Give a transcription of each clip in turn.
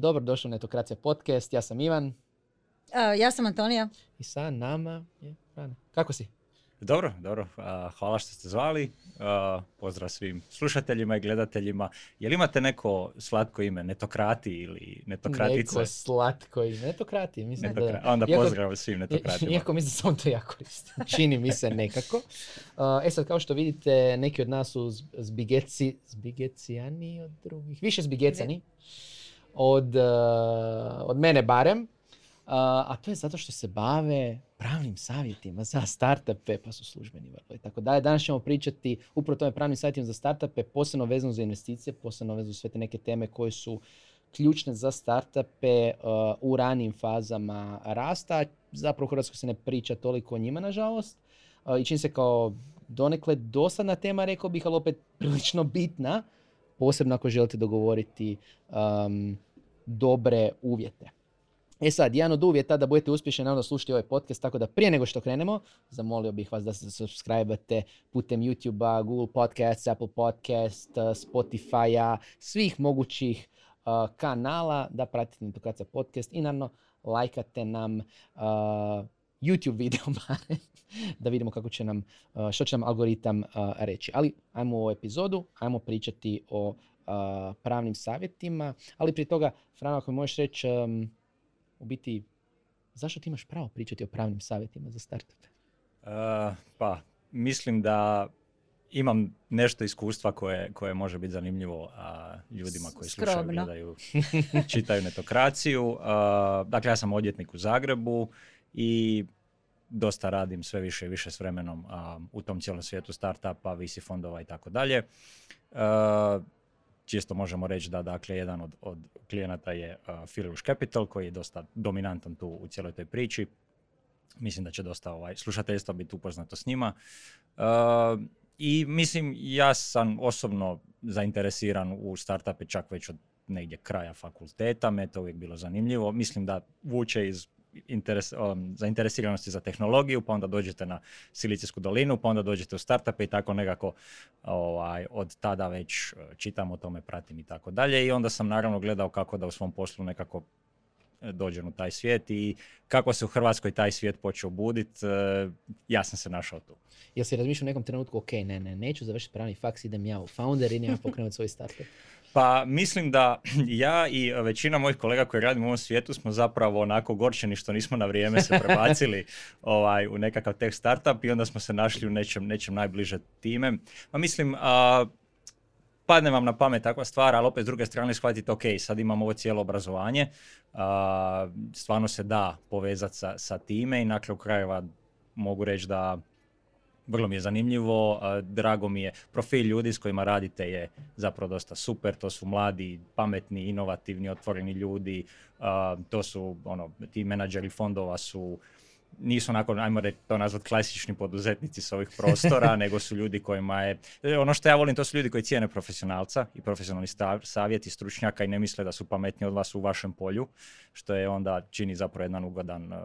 Dobro došli u Netokracija podcast, ja sam Ivan A, ja sam Antonija. i sa nama je Frane. Kako si? Dobro, dobro. A, hvala što ste zvali. A, pozdrav svim slušateljima i gledateljima. Jel imate neko slatko ime? Netokrati ili netokratice? Neko slatko i netokrati, mislim Netokra- da... Onda Iako- pozdrav svim netokratima. Iako mislim da sam to ja koristim. Čini mi se nekako. Uh, e sad, kao što vidite, neki od nas su z- zbigeci, zbigecijani od drugih. Više zbigecani. Od, uh, od mene barem. Uh, a to je zato što se bave pravnim savjetima za startupe, pa su službeni vrlo i tako dalje. Danas ćemo pričati upravo tome pravnim savjetima za startupe, posebno vezano za investicije, posebno vezano za sve te neke teme koje su ključne za startupe uh, u ranijim fazama rasta. Zapravo u Hrvatskoj se ne priča toliko o njima, nažalost. Uh, I čini se kao donekle dosadna tema, rekao bih, ali opet prilično bitna, posebno ako želite dogovoriti um, dobre uvjete. E sad, jedan od uvjeta da budete uspješni naravno slušati ovaj podcast, tako da prije nego što krenemo, zamolio bih vas da se subscribe putem YouTube-a, Google Podcasts, Apple Podcast, Spotify-a, svih mogućih uh, kanala da pratite Netokracija podcast i naravno lajkate nam uh, YouTube video barem, da vidimo kako će nam, uh, što će nam algoritam uh, reći. Ali ajmo u ovu epizodu, ajmo pričati o uh, pravnim savjetima, ali prije toga, Frano, ako mi možeš reći um, u biti, zašto ti imaš pravo pričati o pravnim savjetima za startupe? A, pa, mislim da imam nešto iskustva koje, koje može biti zanimljivo a, ljudima koji slušaju, gledaju, čitaju netokraciju. A, dakle, ja sam odvjetnik u Zagrebu i dosta radim sve više i više s vremenom a, u tom cijelom svijetu startupa, VC fondova i tako dalje. A, Čisto možemo reći da dakle jedan od, od klijenata je uh, Filius Capital koji je dosta dominantan tu u cijeloj toj priči. Mislim da će dosta ovaj, slušateljstva biti upoznato s njima. Uh, I mislim, ja sam osobno zainteresiran u startupe čak već od negdje kraja fakulteta, me to uvijek bilo zanimljivo. Mislim da vuče iz interes, um, zainteresiranosti za tehnologiju, pa onda dođete na Silicijsku dolinu, pa onda dođete u startupe i tako nekako ovaj, od tada već uh, čitam o tome, pratim i tako dalje. I onda sam naravno gledao kako da u svom poslu nekako e, dođem u taj svijet i kako se u Hrvatskoj taj svijet počeo budit, e, ja sam se našao tu. Jel si razmišljao u nekom trenutku, ok, ne, ne, neću završiti pravni faks, idem ja u founder i nema pokrenuti svoj startup. Pa mislim da ja i većina mojih kolega koji radimo u ovom svijetu smo zapravo onako gorčeni što nismo na vrijeme se prebacili ovaj, u nekakav tech startup i onda smo se našli u nečem, nečem najbliže time. Pa mislim, a, padne vam na pamet takva stvar, ali opet s druge strane shvatite, ok, sad imam ovo cijelo obrazovanje, a, stvarno se da povezati sa, sa time i na kraju krajeva mogu reći da vrlo mi je zanimljivo, drago mi je, profil ljudi s kojima radite je zapravo dosta super, to su mladi, pametni, inovativni, otvoreni ljudi, to su, ono, ti menadžeri fondova su nisu onako, ajmo reći to nazvat klasični poduzetnici s ovih prostora, nego su ljudi kojima je, e, ono što ja volim, to su ljudi koji cijene profesionalca i profesionalni stav, savjet i stručnjaka i ne misle da su pametniji od vas u vašem polju, što je onda čini zapravo jedan ugodan uh,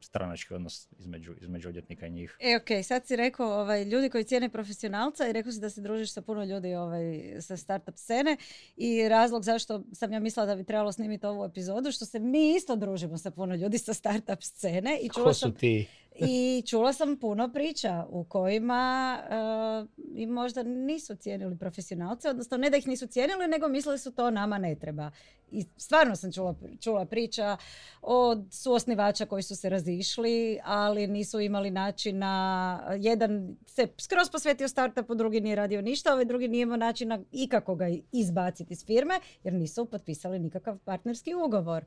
stranački odnos između, između odvjetnika i njih. E, ok, sad si rekao ovaj, ljudi koji cijene profesionalca i rekao si da se družiš sa puno ljudi ovaj, sa startup scene i razlog zašto sam ja mislila da bi trebalo snimiti ovu epizodu, što se mi isto družimo sa puno ljudi sa startup scene i čula Ko su ti? I čula sam puno priča u kojima uh, i možda nisu cijenili profesionalce, odnosno ne da ih nisu cijenili, nego mislili su to nama ne treba. I stvarno sam čula, čula priča od suosnivača koji su se razišli, ali nisu imali načina, jedan se skroz posvetio startupu, drugi nije radio ništa, ovaj drugi nije imao načina ikako ga izbaciti iz firme, jer nisu potpisali nikakav partnerski ugovor.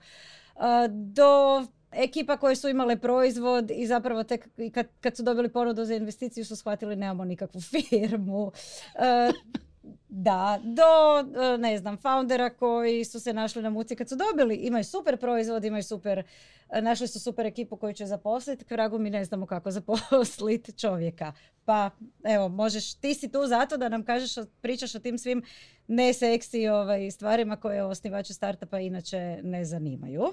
Uh, do ekipa koje su imale proizvod i zapravo tek kad, kad su dobili ponudu za investiciju su shvatili nemamo nikakvu firmu. E, da, do, e, ne znam, foundera koji su se našli na muci kad su dobili, imaju super proizvod, imaju super, e, našli su super ekipu koju će zaposliti, k vragu mi ne znamo kako zaposliti čovjeka. Pa, evo, možeš, ti si tu zato da nam kažeš, pričaš o tim svim neseksi ovaj, stvarima koje osnivače startupa inače ne zanimaju.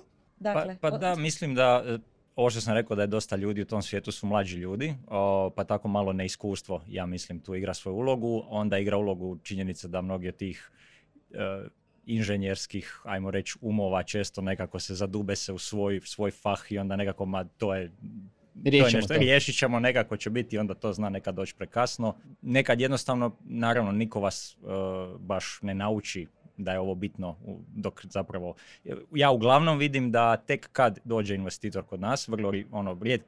Dakle, pa, pa da, mislim da e, ovo što sam rekao da je dosta ljudi u tom svijetu su mlađi ljudi, o, pa tako malo neiskustvo, ja mislim, tu igra svoju ulogu. Onda igra ulogu činjenica da mnogi od tih e, inženjerskih, ajmo reći, umova često nekako se zadube se u svoj, svoj fah i onda nekako, ma to je Riješimo to je nešto, to. riješit ćemo, nekako će biti, onda to zna nekad doći prekasno. Nekad jednostavno, naravno, niko vas e, baš ne nauči da je ovo bitno, dok zapravo, ja uglavnom vidim da tek kad dođe investitor kod nas, vrlo ono, rijet,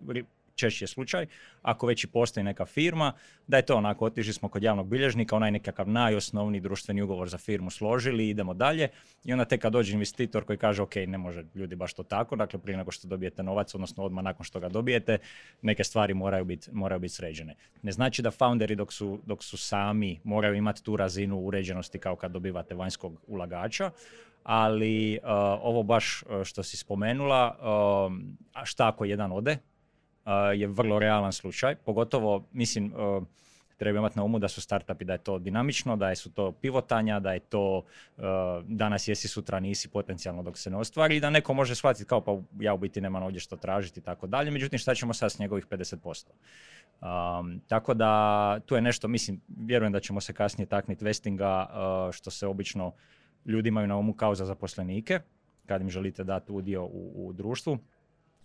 češći slučaj, ako već i postoji neka firma, da je to onako, otišli smo kod javnog bilježnika, onaj nekakav najosnovniji društveni ugovor za firmu složili, idemo dalje i onda tek kad dođe investitor koji kaže ok, ne može ljudi baš to tako, dakle prije nego što dobijete novac, odnosno odmah nakon što ga dobijete, neke stvari moraju biti moraju biti sređene. Ne znači da founderi dok su, dok su sami moraju imati tu razinu uređenosti kao kad dobivate vanjskog ulagača, ali uh, ovo baš uh, što si spomenula, a šta ako jedan ode, uh, je vrlo realan slučaj, pogotovo, mislim, uh, treba imati na umu da su startupi, da je to dinamično, da su to pivotanja, da je to uh, danas jesi, sutra nisi potencijalno dok se ne ostvari i da neko može shvatiti kao pa ja u biti nemam ovdje što tražiti i tako dalje, međutim šta ćemo sad s njegovih 50%. Um, tako da tu je nešto, mislim, vjerujem da ćemo se kasnije takniti vestinga uh, što se obično ljudi imaju na umu kao za zaposlenike, kad im želite dati udio u, u društvu,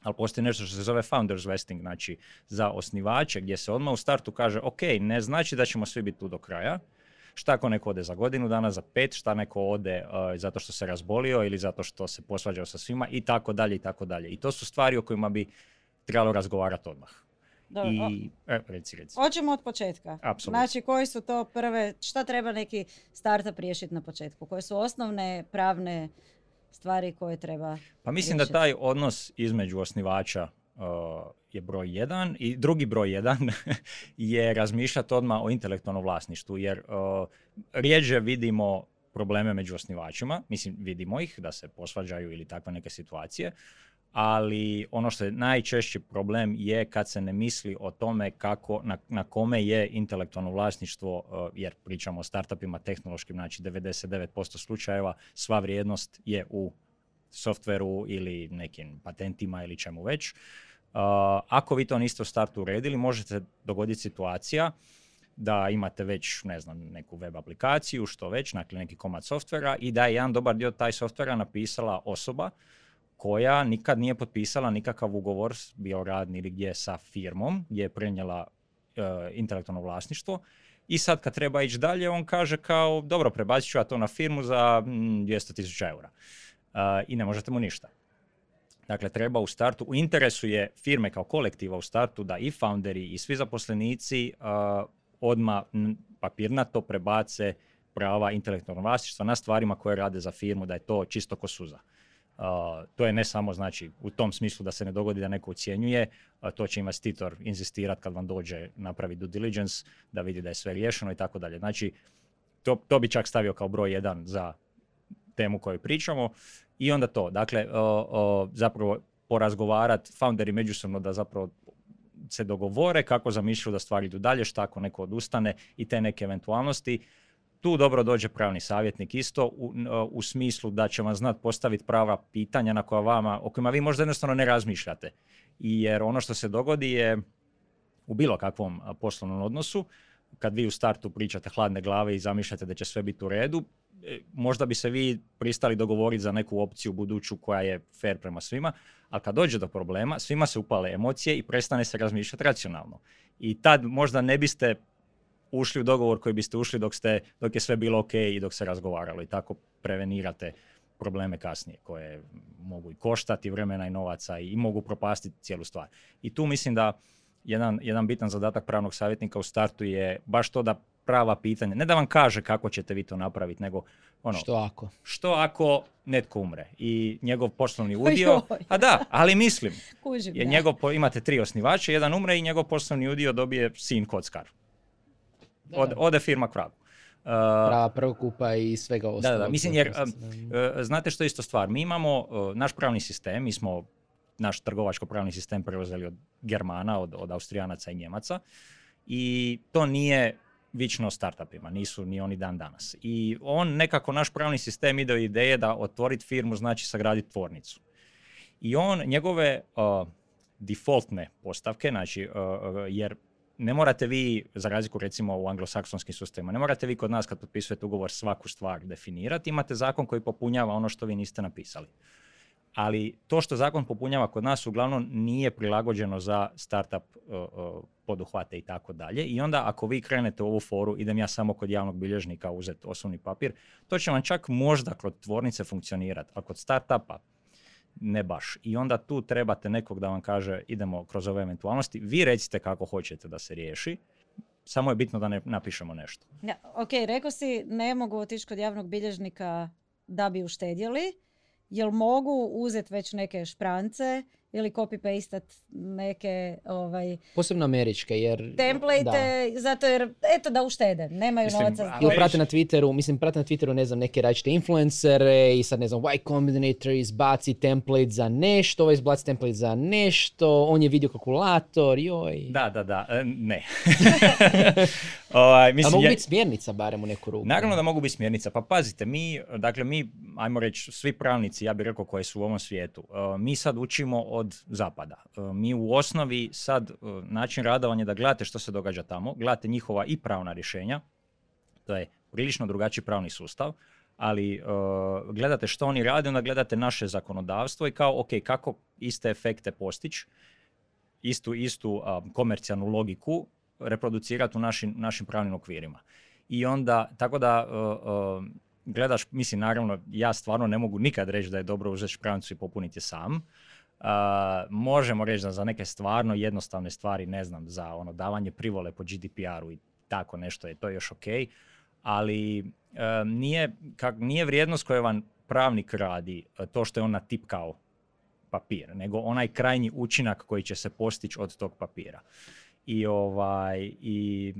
ali postoji nešto što se zove founders vesting, znači za osnivače gdje se odmah u startu kaže ok, ne znači da ćemo svi biti tu do kraja, šta ako neko ode za godinu dana, za pet, šta neko ode uh, zato što se razbolio ili zato što se posvađao sa svima i tako dalje i tako dalje. I to su stvari o kojima bi trebalo razgovarati odmah. Dobro, o- I, e, reci, reci. Hoćemo od početka. Apsolutno. Znači, koji su to prve, šta treba neki startup riješiti na početku? Koje su osnovne pravne stvari koje treba Pa mislim da riješiti? taj odnos između osnivača uh, je broj jedan i drugi broj jedan je razmišljati odmah o intelektualnom vlasništvu jer uh, rijeđe vidimo probleme među osnivačima, mislim vidimo ih da se posvađaju ili takve neke situacije, ali ono što je najčešći problem je kad se ne misli o tome kako, na, na kome je intelektualno vlasništvo, uh, jer pričamo o startupima tehnološkim, znači 99% slučajeva sva vrijednost je u softveru ili nekim patentima ili čemu već. Uh, ako vi to niste u startu uredili, možete dogoditi situacija da imate već, ne znam, neku web aplikaciju, što već, dakle neki komad softvera i da je jedan dobar dio taj softvera napisala osoba koja nikad nije potpisala nikakav ugovor, bio radni ili gdje sa firmom, gdje je prenijela e, intelektualno vlasništvo. I sad kad treba ići dalje, on kaže kao, dobro, prebacit ću ja to na firmu za mm, 200.000 eura. E, I ne možete mu ništa. Dakle, treba u startu, u interesu je firme kao kolektiva u startu da i founderi i svi zaposlenici uh, odmah papirnato prebace prava intelektualnog vlasništva na stvarima koje rade za firmu, da je to čisto ko suza. Uh, to je ne samo znači u tom smislu da se ne dogodi da neko ucjenjuje, a to će investitor inzistirati kad vam dođe napraviti due diligence, da vidi da je sve riješeno i tako dalje. Znači, to, to bi čak stavio kao broj jedan za temu koju pričamo i onda to. Dakle, o, zapravo porazgovarat founderi međusobno da zapravo se dogovore kako zamišljaju da stvari idu dalje, šta ako neko odustane i te neke eventualnosti. Tu dobro dođe pravni savjetnik isto u, n- u smislu da će vam znat postaviti prava pitanja na koja vama, o kojima vi možda jednostavno ne razmišljate. I jer ono što se dogodi je u bilo kakvom poslovnom odnosu, kad vi u startu pričate hladne glave i zamišljate da će sve biti u redu, e, možda bi se vi pristali dogovoriti za neku opciju buduću koja je fair prema svima, ali kad dođe do problema, svima se upale emocije i prestane se razmišljati racionalno. I tad možda ne biste ušli u dogovor koji biste ušli dok, ste, dok je sve bilo ok i dok se razgovaralo i tako prevenirate probleme kasnije koje mogu i koštati vremena i novaca i mogu propastiti cijelu stvar. I tu mislim da jedan, jedan bitan zadatak pravnog savjetnika u startu je baš to da prava pitanja, ne da vam kaže kako ćete vi to napraviti, nego ono, Što ako? što ako netko umre i njegov poslovni udio, a da, ali mislim, Kužim, je njegov, imate tri osnivača, jedan umre i njegov poslovni udio dobije sin kockar. Od, ode firma k vragu. Uh, Prava prvokupa i svega ostalog. da, mislim, jer, Mm. E, Znate što je isto stvar? Mi imamo e, naš pravni sistem, mi smo naš trgovačko-pravni sistem preuzeli od Germana, od, od Austrijanaca i Njemaca i to nije vično startupima, nisu ni oni dan danas. I on nekako, naš pravni sistem ide od ideje da otvoriti firmu znači sagraditi tvornicu. I on, njegove uh, defaultne postavke, znači, uh, uh, jer ne morate vi, za razliku recimo u anglosaksonskim sustavima, ne morate vi kod nas kad potpisujete ugovor svaku stvar definirati, imate zakon koji popunjava ono što vi niste napisali. Ali to što zakon popunjava kod nas uglavnom nije prilagođeno za startup uh, poduhvate i tako dalje. I onda ako vi krenete u ovu foru, idem ja samo kod javnog bilježnika uzeti osobni papir, to će vam čak možda kod tvornice funkcionirati, ali kod startupa ne baš. I onda tu trebate nekog da vam kaže idemo kroz ove eventualnosti. Vi recite kako hoćete da se riješi. Samo je bitno da ne napišemo nešto. Ja, ok, rekao si ne mogu otići kod javnog bilježnika da bi uštedjeli. Jel mogu uzeti već neke šprance ili copy-pastat neke ovaj, Posebno američke, jer... template, zato jer, eto da uštede, nemaju Mislim, novaca. a- Ili prate na Twitteru, mislim, prate na Twitteru, ne znam, neke različite influencere i sad, ne znam, Y Combinator izbaci template za nešto, ovaj izbaci template za nešto, on je video kalkulator, joj. Da, da, da, e, ne. ovaj, A mislim, mogu ja- biti smjernica barem u neku ruku. Naravno da mogu biti smjernica. Pa pazite, mi, dakle mi, ajmo reći, svi pravnici, ja bih rekao koji su u ovom svijetu, uh, mi sad učimo od zapada. Uh, Mi u osnovi sad, uh, način rada vam je da gledate što se događa tamo, gledate njihova i pravna rješenja, to je prilično drugačiji pravni sustav, ali uh, gledate što oni rade, onda gledate naše zakonodavstvo i kao, ok, kako iste efekte postići, istu, istu komercijalnu logiku reproducirati u našim, našim pravnim okvirima. I onda, tako da gledaš, mislim, naravno, ja stvarno ne mogu nikad reći da je dobro uzeti šprancu i popuniti sam. Uh, možemo reći da za neke stvarno jednostavne stvari, ne znam, za ono davanje privole po GDPR-u i tako nešto je to još ok, ali uh, nije, kak, nije vrijednost koju vam pravnik radi uh, to što je on natipkao papir, nego onaj krajnji učinak koji će se postići od tog papira. I ovaj, i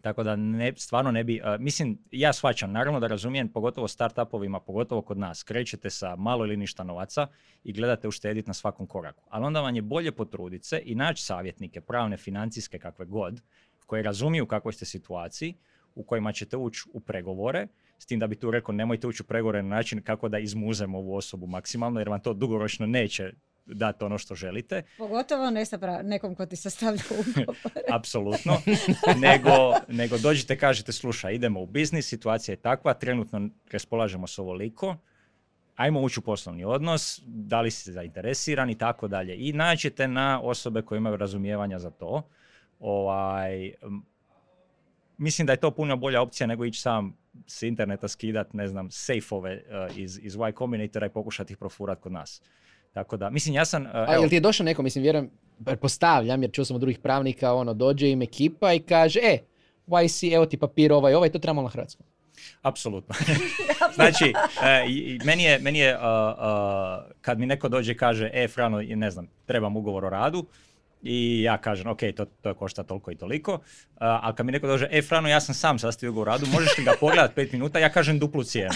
tako da ne, stvarno ne bi, a, mislim, ja shvaćam, naravno da razumijem, pogotovo startupovima, pogotovo kod nas, krećete sa malo ili ništa novaca i gledate uštediti na svakom koraku. Ali onda vam je bolje potruditi se i naći savjetnike, pravne, financijske, kakve god, koji razumiju kakvoj ste situaciji, u kojima ćete ući u pregovore, s tim da bi tu rekao nemojte ući u pregovore na način kako da izmuzemo ovu osobu maksimalno, jer vam to dugoročno neće dati ono što želite. Pogotovo ne sa pra- nekom ko ti sastavlja ugovor. Apsolutno. nego, nego dođite, kažete, slušaj, idemo u biznis, situacija je takva, trenutno raspolažemo s ovoliko, ajmo ući u poslovni odnos, da li ste zainteresirani i tako dalje. I naćete na osobe koje imaju razumijevanja za to. Ovaj, mislim da je to puno bolja opcija nego ići sam s interneta skidat, ne znam, sejfove eh, iz, iz Y Combinatora i pokušati ih profurat kod nas. Tako da, mislim, ja sam... eh, A evo, jel ti je došao neko, mislim, vjerujem, pretpostavljam, jer čuo sam od drugih pravnika, ono, dođe im ekipa i kaže, e, YC, evo ti papir ovaj, ovaj, to trebamo na hrvatskom. Apsolutno. znači, e, meni je, meni je uh, uh, kad mi neko dođe i kaže, e, Frano, ne znam, trebam ugovor o radu, i ja kažem, ok, to, to košta toliko i toliko, uh, ali kad mi neko dođe, e, Frano, ja sam sam sastavio o radu, možeš li ga pogledat pet minuta, ja kažem duplu cijenu.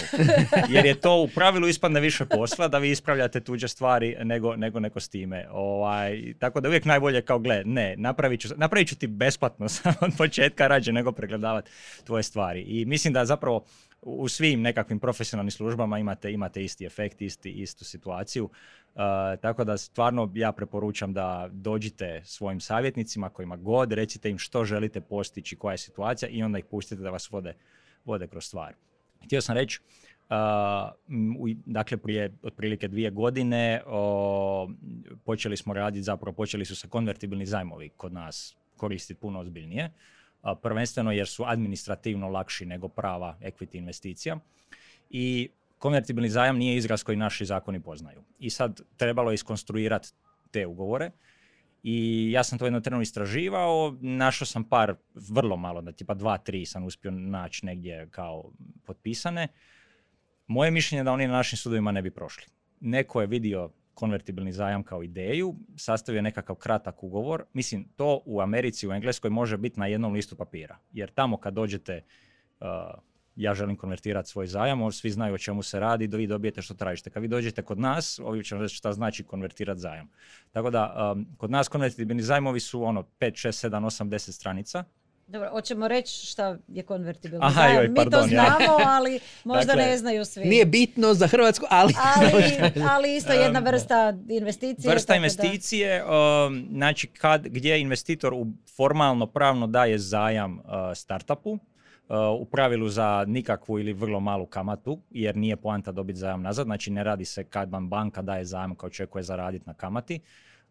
Jer je to u pravilu ispadne više posla da vi ispravljate tuđe stvari nego, nego neko s time. Ovaj, tako da uvijek najbolje kao, gle, ne, napravit ću, napravit ću ti besplatno sam od početka rađe nego pregledavati tvoje stvari. I mislim da zapravo u svim nekakvim profesionalnim službama imate, imate isti efekt, isti, istu situaciju. Uh, tako da stvarno ja preporučam da dođite svojim savjetnicima kojima god, recite im što želite postići, koja je situacija i onda ih pustite da vas vode, vode kroz stvar. Htio sam reći, uh, dakle prije otprilike dvije godine o, počeli smo raditi, zapravo počeli su se konvertibilni zajmovi kod nas koristiti puno ozbiljnije. Prvenstveno jer su administrativno lakši nego prava equity investicija. I konvertibilni zajam nije izraz koji naši zakoni poznaju. I sad trebalo je iskonstruirati te ugovore. I ja sam to jedno trenu istraživao, našao sam par, vrlo malo, da tipa dva, tri sam uspio naći negdje kao potpisane. Moje mišljenje je da oni na našim sudovima ne bi prošli. Neko je vidio konvertibilni zajam kao ideju, sastavio je nekakav kratak ugovor. Mislim, to u Americi, u Engleskoj može biti na jednom listu papira. Jer tamo kad dođete, uh, ja želim konvertirati svoj zajam, on- svi znaju o čemu se radi, da vi dobijete što tražite. Kad vi dođete kod nas, ovi će vam reći šta znači konvertirati zajam. Tako da, um, kod nas konvertibilni zajmovi su ono 5, 6, 7, 8, 10 stranica Dobro, hoćemo reći šta je konvertibilni Aha, zajam. joj, Mi pardon, to ja. znamo, ali možda Dakle, ne znaju svi. Nije bitno za Hrvatsku, ali... ali, ali isto jedna Um, vrsta investicije. Vrsta tako da- investicije, um, znači kad, gdje investitor u formalno pravno daje zajam uh, startupu, u pravilu za nikakvu ili vrlo malu kamatu, jer nije poanta dobiti zajam nazad, znači ne radi se kad vam banka daje zajam kao očekuje zaraditi na kamati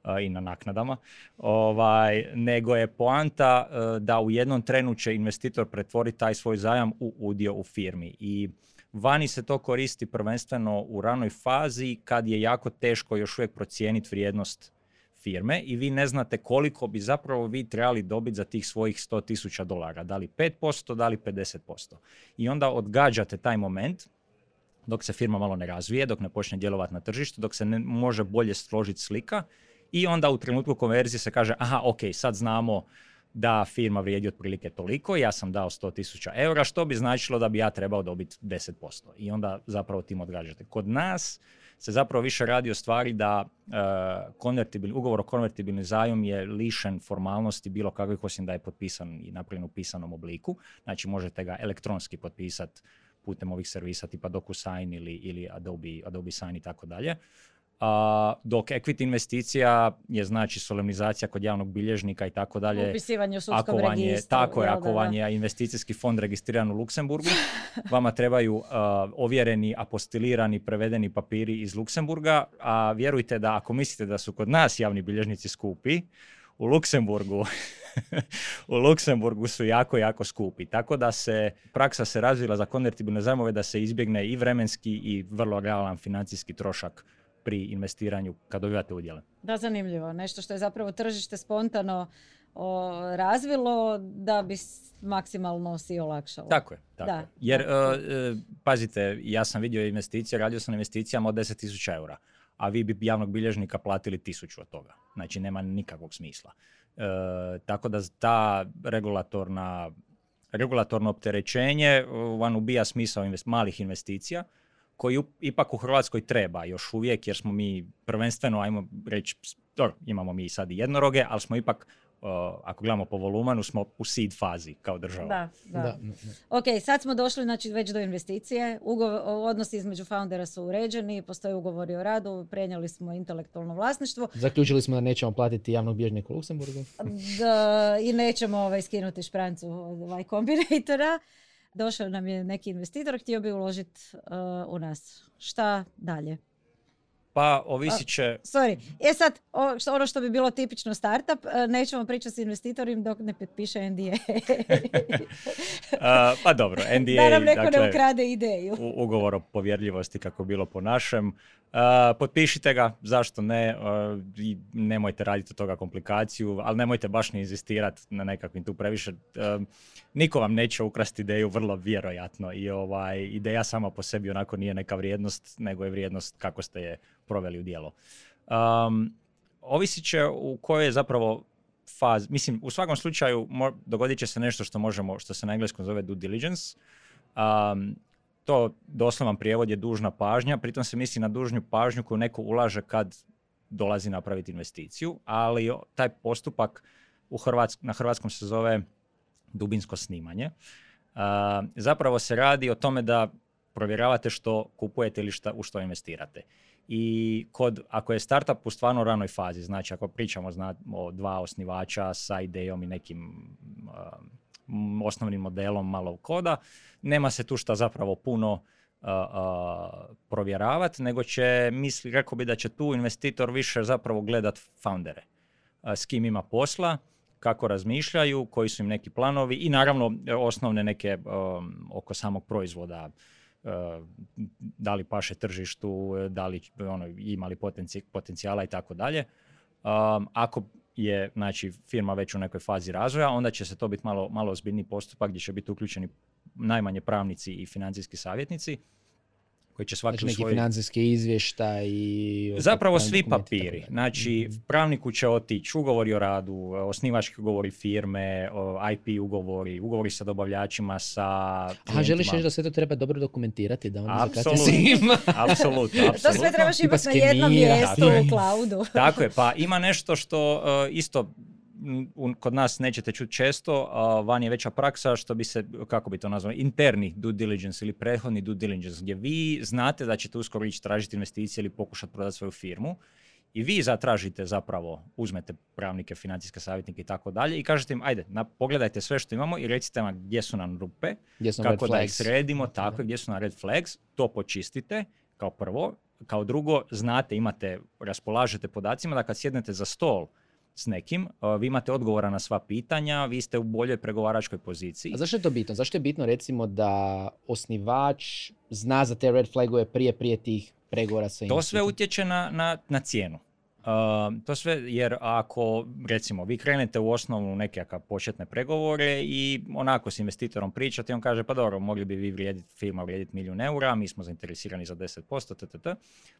uh, i na naknadama, ovaj, nego je poanta uh, da u jednom trenu će investitor pretvoriti taj svoj zajam u udio u firmi. I Vani se to koristi prvenstveno u ranoj fazi kad je jako teško još uvijek procijeniti vrijednost firme i vi ne znate koliko bi zapravo vi trebali dobiti za tih svojih 100.000 dolara. Da li 5%, da li 50%. I onda odgađate taj moment dok se firma malo ne razvije, dok ne počne djelovati na tržištu, dok se ne može bolje složiti slika i onda u trenutku konverzije se kaže aha, ok, sad znamo da firma vrijedi otprilike toliko, ja sam dao 100.000 eura, što bi značilo da bi ja trebao dobiti 10%. I onda zapravo tim odgađate. Kod nas se zapravo više radi o stvari da uh, ugovor o konvertibilni zajom je lišen formalnosti bilo kakvih osim da je potpisan i napravljen u pisanom obliku. Znači možete ga elektronski potpisati putem ovih servisa tipa DocuSign ili, ili Adobe, Adobe Sign i tako dalje. A, dok equity investicija je znači solemnizacija kod javnog bilježnika i tako dalje. Upisivanje u sudskom Ako vam je, registru. tako je, ako da, vam je investicijski fond registriran u Luksemburgu, vama trebaju uh, ovjereni, apostilirani, prevedeni papiri iz Luksemburga, a vjerujte da ako mislite da su kod nas javni bilježnici skupi, u Luksemburgu u Luksemburgu su jako, jako skupi. Tako da se praksa se razvila za konvertibilne zajmove da se izbjegne i vremenski i vrlo realan financijski trošak pri investiranju kad dobivate udjele. Da, zanimljivo. Nešto što je zapravo tržište spontano o, razvilo da bi maksimalno si olakšalo. Tako je. Tako Da, je. Jer, da. e, e, pazite, ja sam vidio investicije, radio sam investicijama od 10.000 eura, a vi bi javnog bilježnika platili tisuću od toga. Znači, nema nikakvog smisla. E, tako da ta regulatorna regulatorno opterećenje vam ubija smisao invest- malih investicija, koji ipak u Hrvatskoj treba još uvijek, jer smo mi prvenstveno, ajmo reći, dobro, imamo mi sad i jednoroge, ali smo ipak, e, ako gledamo po volumenu, smo u seed fazi kao država. Da, da. Da. Ok, sad smo došli znači, već do investicije. Ugo- odnosi između foundera su uređeni, postoje ugovori o radu, prenijeli smo intelektualno vlasništvo Zaključili smo da nećemo platiti javnog bilježnika u Luksemburgu. da, i nećemo ovaj, skinuti šprancu od ovaj kombinatora. Došao nam je neki investitor, htio bi uložiti u nas. Šta dalje? Pa ovisit će, Sorry, e sad, o- što- ono što bi bilo tipično startup, e, nećemo pričati s investitorom dok ne potpiše NDA. pa dobro, NDA, da nam neko ne dakle, ukrade ideju. u- ugovor o povjerljivosti kako je bilo po našem. A, potpišite ga, zašto ne, a, i nemojte raditi od toga komplikaciju, ali nemojte baš ni inzistirati na nekakvim tu previše. A, niko vam neće ukrasti ideju, vrlo vjerojatno. I ovaj, ideja sama po sebi onako nije neka vrijednost, nego je vrijednost kako ste je proveli u djelo. Um, ovisit će u kojoj je zapravo faz, mislim, u svakom slučaju mo- dogodit će se nešto što možemo, što se na engleskom zove due diligence. Um, to doslovan prijevod je dužna pažnja, pritom se misli na dužnju pažnju koju neko ulaže kad dolazi napraviti investiciju, ali taj postupak u Hrvatsk- na hrvatskom se zove dubinsko snimanje. A, zapravo se radi o tome da provjeravate što kupujete ili šta, u što investirate. I kod, ako je startup u stvarno ranoj fazi, znači ako pričamo zna, o dva osnivača sa idejom i nekim a, m, osnovnim modelom malog koda, nema se tu šta zapravo puno provjeravati, nego će, misli, rekao bi da će tu investitor više zapravo gledat foundere. A, s kim ima posla, kako razmišljaju, koji su im neki planovi i naravno e, osnovne neke um, oko samog proizvoda, uh, da li paše tržištu, da li ono, ima li potenci- potencijala i tako dalje. Um, ako je znači, firma već u nekoj fazi razvoja, onda će se to biti malo, malo ozbiljniji postupak gdje će biti uključeni najmanje pravnici i financijski savjetnici koji će svaki Znači neki svoj- financijski izvještaj i... Zapravo svi papiri. Znači, Mhm. pravniku će otići ugovori o radu, osnivački ugovori firme, IP ugovori, ugovori sa dobavljačima, sa Aha, želiš klijentima. reći da sve to treba dobro dokumentirati, da onda Apsolutno. Apsolutno, To apsolutno. sve trebaš imati na jednom mjestu u cloudu. Tako je, pa ima nešto što uh, isto kod nas nećete čuti često, a van je veća praksa što bi se, kako bi to nazvao, interni due diligence ili prethodni due diligence, gdje vi znate da ćete uskoro ići tražiti investicije ili pokušati prodati svoju firmu i vi zatražite zapravo, uzmete pravnike, financijske savjetnike i tako dalje i kažete im, ajde, na, pogledajte sve što imamo i recite nam gdje su nam rupe, Gdje su nam kako da ih sredimo, tako je, gdje su na red flags, to počistite kao prvo. Kao drugo, znate, imate, raspolažete podacima da kad sjednete za stol s nekim, uh, vi imate odgovora na sva pitanja, vi ste u boljoj pregovaračkoj poziciji. A zašto je to bitno? Zašto je bitno recimo da osnivač zna za te red flagove prije prije tih pregovora sa To sve utječe na, na, na cijenu. Uh, to sve, jer ako, recimo, vi krenete u osnovu nekakve početne pregovore i onako s investitorom pričate i on kaže, pa dobro, mogli bi vi vrijediti, firma vrijediti milijun eura, mi smo zainteresirani za 10%, ttt.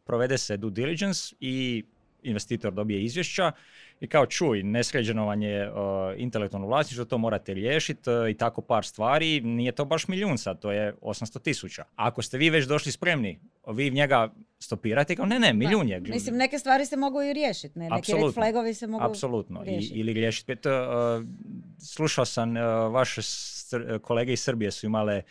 Provede se due diligence i investitor dobije izvješća i kao čuj, nesređeno vam je uh, intelektualno vlasništvo, to morate riješiti uh, i tako par stvari, nije to baš milijun sad, to je 800 tisuća. Ako ste vi već došli spremni, vi njega stopirate kao ne, ne, milijun je. Mislim, neke stvari se mogu i riješiti, ne? Neki red flagovi se mogu Apsolutno. I, ili riješiti. Uh, slušao sam, uh, vaše str- kolege iz Srbije su imale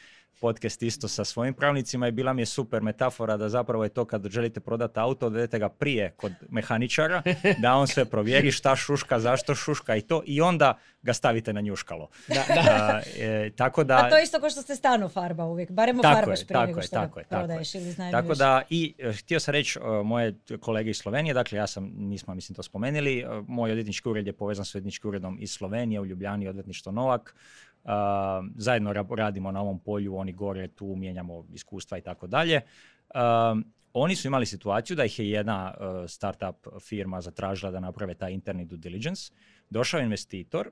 podcast isto sa svojim pravnicima i bila mi je super metafora da zapravo je to kad želite prodati auto, odvedete ga prije kod mehaničara, da on sve provjeri šta šuška, zašto šuška i to i onda ga stavite na njuškalo. Da, da. Uh, e, tako da... A to je isto kao što se stanu farba uvijek, barem Tako farbaš je, prije tako nego je, što tako ga je, tako je. prodaješ ili iznajmljuješ. Tako da, i e, htio sam reći, e, moje kolege iz Slovenije, dakle ja sam, nismo mislim to spomenuli, e, moj odvjetnički ured je povezan s odvjetničkim uredom iz Slovenije, u Ljubljani odvjetništvo Novak. E, zajedno ra- radimo na ovom polju, oni gore, tu mijenjamo iskustva i tako dalje. E, Oni su imali situaciju da ih je jedna e, startup firma zatražila da naprave taj interni due diligence. Došao je investitor,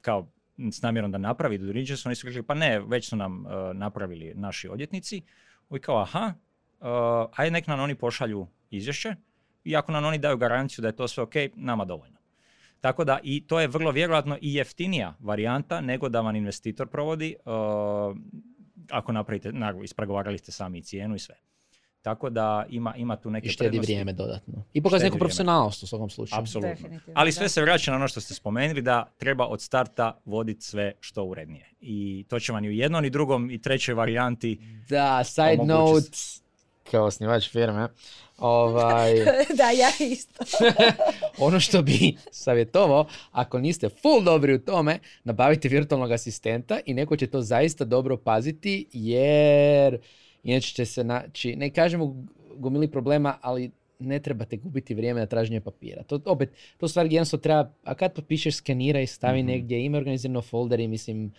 kao s namjerom da napravi due diligence, oni su rekli pa ne, već su nam e, napravili naši odvjetnici. Ovi kao aha, uh, ajde nek nam oni pošalju izvješće i ako nam oni daju garanciju da je to sve ok, nama dovoljno. Tako da i to je vrlo vjerojatno i jeftinija varijanta nego da vam investitor provodi uh, ako napravite, naravno, ispregovarali ste sami i cijenu i sve. Tako da ima, ima tu neke I štedi prednosti. vrijeme dodatno. I pokazuje neku profesionalnost u svakom slučaju. Apsolutno. Definitivno, Ali da. sve se vraća na ono što ste spomenuli da treba od starta voditi sve što urednije. I to će vam i u jednom i drugom i trećoj varijanti Da, side Omogući note, kao osnivač firme, ovaj, da, ja isto. ono što bi savjetovao, ako niste full dobri u tome, nabavite virtualnog asistenta i neko će to zaista dobro paziti, jer inače će se naći, ne kažemo gomili problema, ali ne trebate gubiti vrijeme na traženje papira. To opet, to stvari jednostavno treba, a kad potpišeš, skeniraj, stavi Mhm. negdje, ima organizirano folderi, mislim,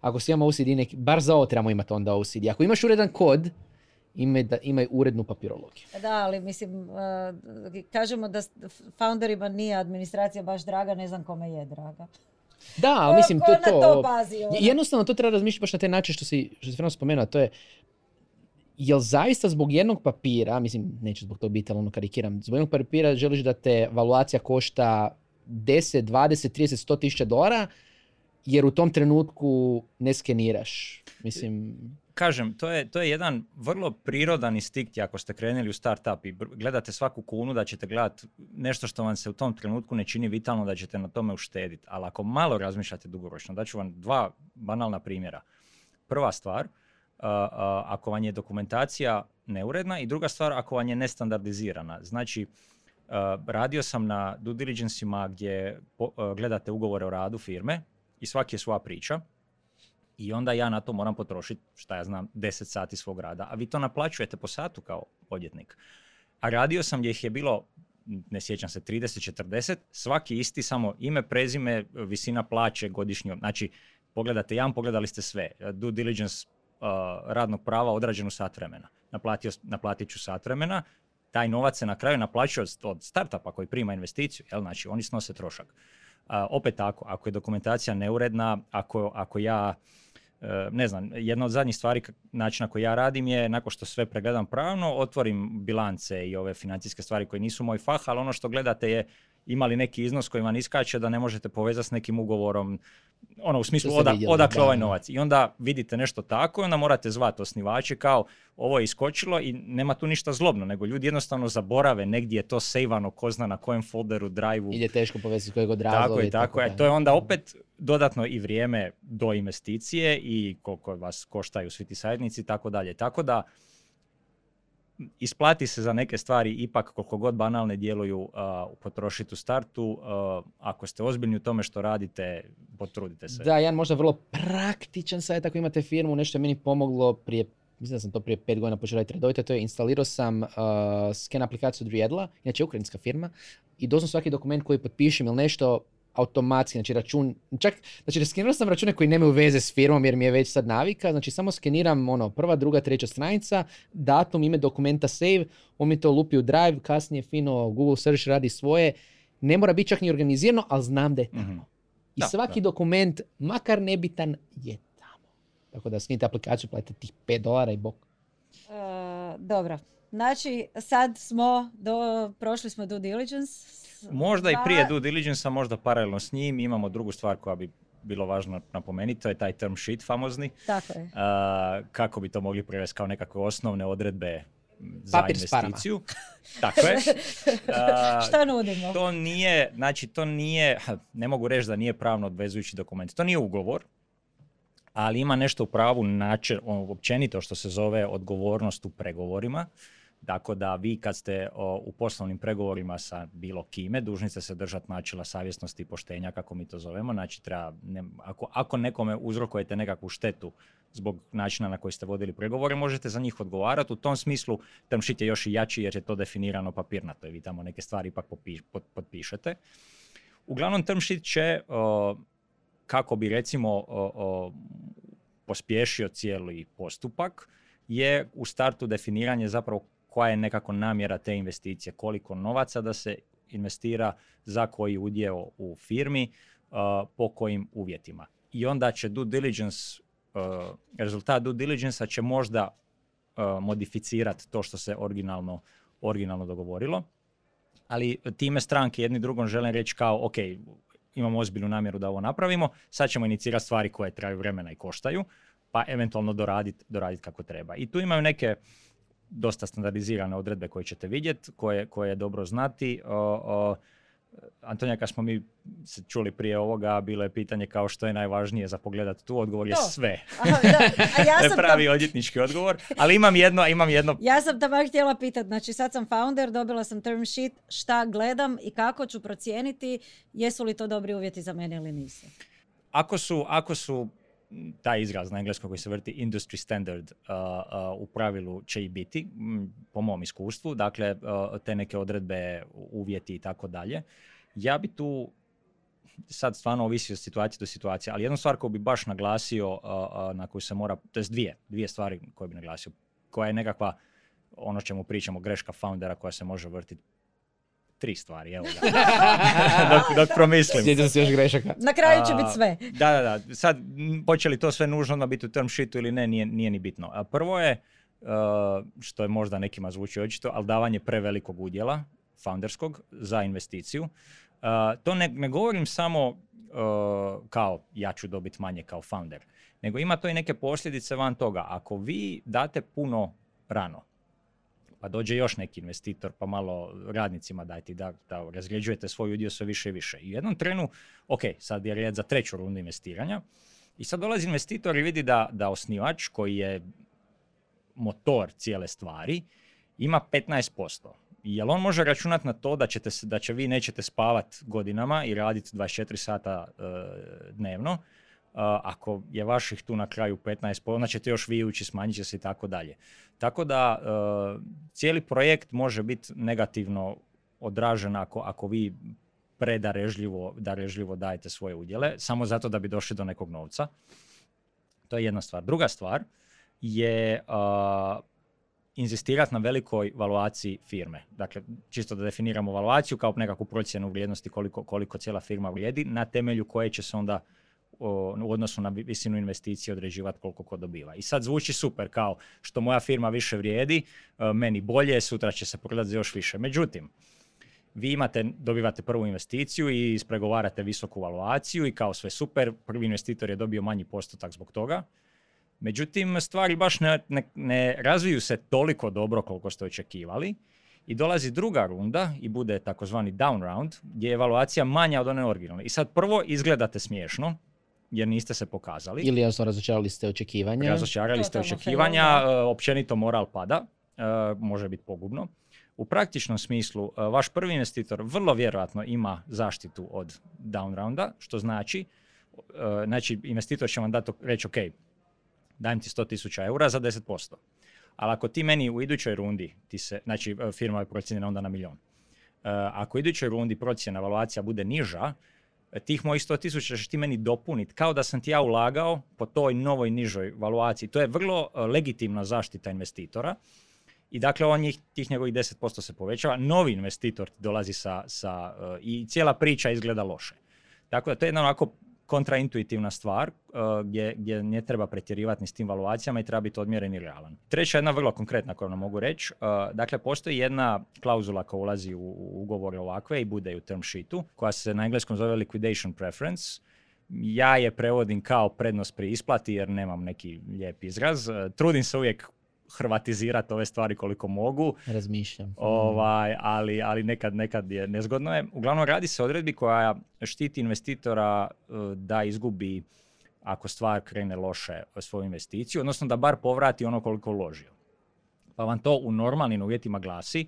ako si imamo OCD, neki, bar za ovo trebamo imati onda OCD. Ako imaš uredan kod, imaj, da, imaj urednu papirologiju. Da, ali mislim, uh, kažemo da founderima nije administracija baš draga, ne znam kome je draga. Da, ali mislim, to, to, to pazi, ono? Jednostavno, to treba razmišljati baš na taj način što si, što si spomenuo, to je, jel zaista zbog jednog papira, mislim, neću zbog toga biti, ali ono karikiram, zbog jednog papira želiš da te valuacija košta 10, 20, 30, 100 tisuća dolara, jer u tom trenutku ne skeniraš. Mislim, kažem, to je, to je jedan vrlo prirodan instinkt ako ste krenuli u startup i gledate svaku kunu da ćete gledati nešto što vam se u tom trenutku ne čini vitalno da ćete na tome uštediti. Ali ako malo razmišljate dugoročno, daću vam dva banalna primjera. Prva stvar, ako vam je dokumentacija neuredna i druga stvar ako vam je nestandardizirana. Znači, radio sam na due diligencima gdje gledate ugovore o radu firme i svaki je svoja priča i onda ja na to moram potrošiti, šta ja znam, 10 sati svog rada, a vi to naplaćujete po satu kao odjetnik. A radio sam gdje ih je bilo, ne sjećam se, 30-40, svaki isti, samo ime, prezime, visina plaće, godišnjo. Znači, pogledate jedan, pogledali ste sve. Due diligence uh, radnog prava odrađenu sat vremena. Naplatio, naplatit ću sat vremena, taj novac se na kraju naplaćuje od, startupa koji prima investiciju, jel? znači oni snose trošak. A, opet tako, ako je dokumentacija neuredna, ako, ako ja, ne znam, jedna od zadnjih stvari, načina koji ja radim je, nakon što sve pregledam pravno, otvorim bilance i ove financijske stvari koje nisu moj fah, ali ono što gledate je imali neki iznos koji vam iskače da ne možete povezati s nekim ugovorom, ono u smislu oda, vidjeli, odakle da, ovaj novac. I onda vidite nešto tako i onda morate zvati osnivače kao ovo je iskočilo i nema tu ništa zlobno, nego ljudi jednostavno zaborave negdje je to sejvano, ko zna na kojem folderu, driveu, Ili je teško povezati s kojeg od razloga. tako je, tako je. To je onda opet dodatno i vrijeme do investicije i koliko vas koštaju svi ti savjetnici i tako dalje. Tako da isplati se za neke stvari ipak koliko god banalne djeluju uh, potrošiti u startu. uh, ako ste ozbiljni u tome što radite, potrudite se. Da, jedan možda vrlo praktičan savjet ako imate firmu, nešto je meni pomoglo prije, mislim da sam to prije pet godina počeo raditi redovito, to je instalirao sam uh, scan aplikaciju od inače je ukrajinska firma, i doslovno svaki dokument koji potpišem ili nešto automatski, znači račun, čak, znači skenirao sam račune koji nemaju veze s firmom jer mi je već sad navika, znači samo skeniram ono prva, druga, treća stranica, datum, ime dokumenta save, on mi to lupi u drive, kasnije fino Google search radi svoje, ne mora biti čak ni organizirano, ali znam da je tamo. Mhm. I Da, svaki da. dokument, makar nebitan, je tamo. Tako da skinite aplikaciju, platite tih 5 dolara i bok. E, dobro. Znači, sad smo do, prošli smo due diligence. Možda i Pa- prije due diligence možda paralelno s njim imamo drugu stvar koja bi bilo važno napomenuti, to je taj term sheet famozni. Tako je. A, kako bi to mogli prevesti kao nekakve osnovne odredbe za Papir s investiciju. Tako je. A, Šta nudimo? to nije, znači to nije, ne mogu reći da nije pravno obvezujući dokument. To nije ugovor, ali ima nešto u pravu način, općenito što se zove odgovornost u pregovorima. Tako da vi kad ste u poslovnim pregovorima sa bilo kime, dužni ste se držati načela savjesnosti i poštenja, kako mi to zovemo. Znači, treba, ne- ako, ako nekome uzrokujete nekakvu štetu zbog načina na koji ste vodili pregovore, možete za njih odgovarati. U tom smislu term sheet je još i jači jer je to definirano papirnato i vi tamo neke stvari ipak popi- pot- potpišete. Uglavnom, term sheet će, o, kako bi recimo o, pospješio cijeli postupak, je u startu definiranje zapravo koja je nekako namjera te investicije, koliko novaca da se investira, za koji udjeo u firmi, uh, po kojim uvjetima. I onda će due diligence, uh, rezultat due diligence će možda uh, modificirati to što se originalno, originalno dogovorilo, ali time stranke jedni drugom žele reći kao, ok, imamo ozbiljnu namjeru da ovo napravimo, sad ćemo inicirati stvari koje traju vremena i koštaju, pa eventualno doraditi doradit kako treba. I tu imaju neke dosta standardizirane odredbe koje ćete vidjeti, koje, koje je dobro znati. O, o, Antonija, kad smo mi se čuli prije ovoga, bilo je pitanje kao što je najvažnije za pogledat tu, odgovor je To. sve. Aha, da, a ja sam pravi tam, odvjetnički odgovor, ali imam jedno, imam jedno ja sam tamo htjela pitati, znači sad sam founder, dobila sam term sheet, šta gledam i kako ću procijeniti jesu li to dobri uvjeti za mene ili nisu. ako su, ako su taj izraz na engleskom koji se vrti industry standard uh, uh, u pravilu će i biti, m, po mom iskustvu, dakle uh, te neke odredbe, uvjeti i tako dalje. Ja bi tu sad stvarno ovisi od situacije do situacije, ali jednu stvar koju bi baš naglasio, uh, uh, na koju se mora, to jest dvije, dvije stvari koje bi naglasio, koja je nekakva, ono čemu pričamo, greška foundera koja se može vrtiti, tri stvari, evo ga. dok, dok promislim. Sjećam se još grešaka. Na kraju će biti sve. Da, da, da. Sad, hoće li to sve nužno odmah biti u term sheetu ili ne, nije, nije ni bitno. A prvo je, uh, što je možda nekima zvuči očito, ali davanje prevelikog udjela, founderskog, za investiciju. Uh, to ne, ne govorim samo uh, kao ja ću dobiti manje kao founder, nego ima to i neke posljedice van toga. Ako vi date puno rano, pa dođe još neki investitor, pa malo radnicima dajte da, da razređujete svoj udio sve više i više. I u jednom trenu, ok, sad je red za treću rundu investiranja, i sad dolazi investitor i vidi da, da osnivač koji je motor cijele stvari ima 15%. I jel on može računati na to da, ćete, da će vi nećete spavat godinama i raditi 24 sata e, dnevno, a, ako je vaših tu na kraju 15, onda ćete još vi ući, smanjit će se i tako dalje. Tako da e, cijeli projekt može biti negativno odražen ako, ako vi predarežljivo darežljivo dajete svoje udjele, samo zato da bi došli do nekog novca. To je jedna stvar. Druga stvar je uh, inzistirati na velikoj valuaciji firme. Dakle, čisto da definiramo valuaciju kao nekakvu procjenu vrijednosti koliko, koliko cijela firma vrijedi, na temelju koje će se onda u odnosu na vi- visinu investicije određivati koliko ko dobiva. I sad zvuči super, kao što moja firma više vrijedi, e, meni bolje, sutra će se prodati još više. Međutim, vi imate, dobivate prvu investiciju i ispregovarate visoku valuaciju i kao sve super, prvi investitor je dobio manji postotak zbog toga. Međutim, stvari baš ne, ne, ne razviju se toliko dobro koliko ste očekivali i dolazi druga runda i bude takozvani down round gdje je evaluacija manja od one originalne. I sad prvo izgledate smiješno, jer niste se pokazali. Ili jasno razočarali ste očekivanja. Razočarali ste očekivanja, e, općenito moral pada, e, može biti pogubno. U praktičnom smislu, e, vaš prvi investitor vrlo vjerojatno ima zaštitu od down rounda, što znači, znači investitor će vam dati, reći, ok, dajem ti 100.000 eura za 10%. Ali ako ti meni u idućoj rundi, ti se, znači firma je procijenjena onda na milion. Ako u idućoj rundi procjena evaluacija bude niža, tih mojih 100.000 ćeš ti meni dopuniti kao da sam ti ja ulagao po toj novoj nižoj valuaciji. To je vrlo e, legitimna zaštita investitora. I dakle, on njih, tih njegovih 10% se povećava. Novi investitor ti dolazi sa, sa e, i cijela priča izgleda loše. Tako da to je jedna onako kontraintuitivna stvar e, gdje, gdje ne treba pretjerivati ni s tim valuacijama i treba biti odmjeren i realan. Treća jedna vrlo konkretna koju vam mogu reći. e, dakle, postoji jedna klauzula koja ulazi u, ugovore ovakve i bude u term sheetu, koja se na engleskom zove liquidation preference. Ja je prevodim kao prednost pri isplati jer nemam neki lijep izraz. E, Trudim se uvijek hrvatizirati ove stvari koliko mogu. Razmišljam. Ovaj, ali, ali nekad, nekad je nezgodno je. Uglavnom radi se o odredbi koja štiti investitora eh, da izgubi ako stvar krene loše svoju investiciju, odnosno da bar povrati ono koliko je uložio. Pa vam to u normalnim uvjetima glasi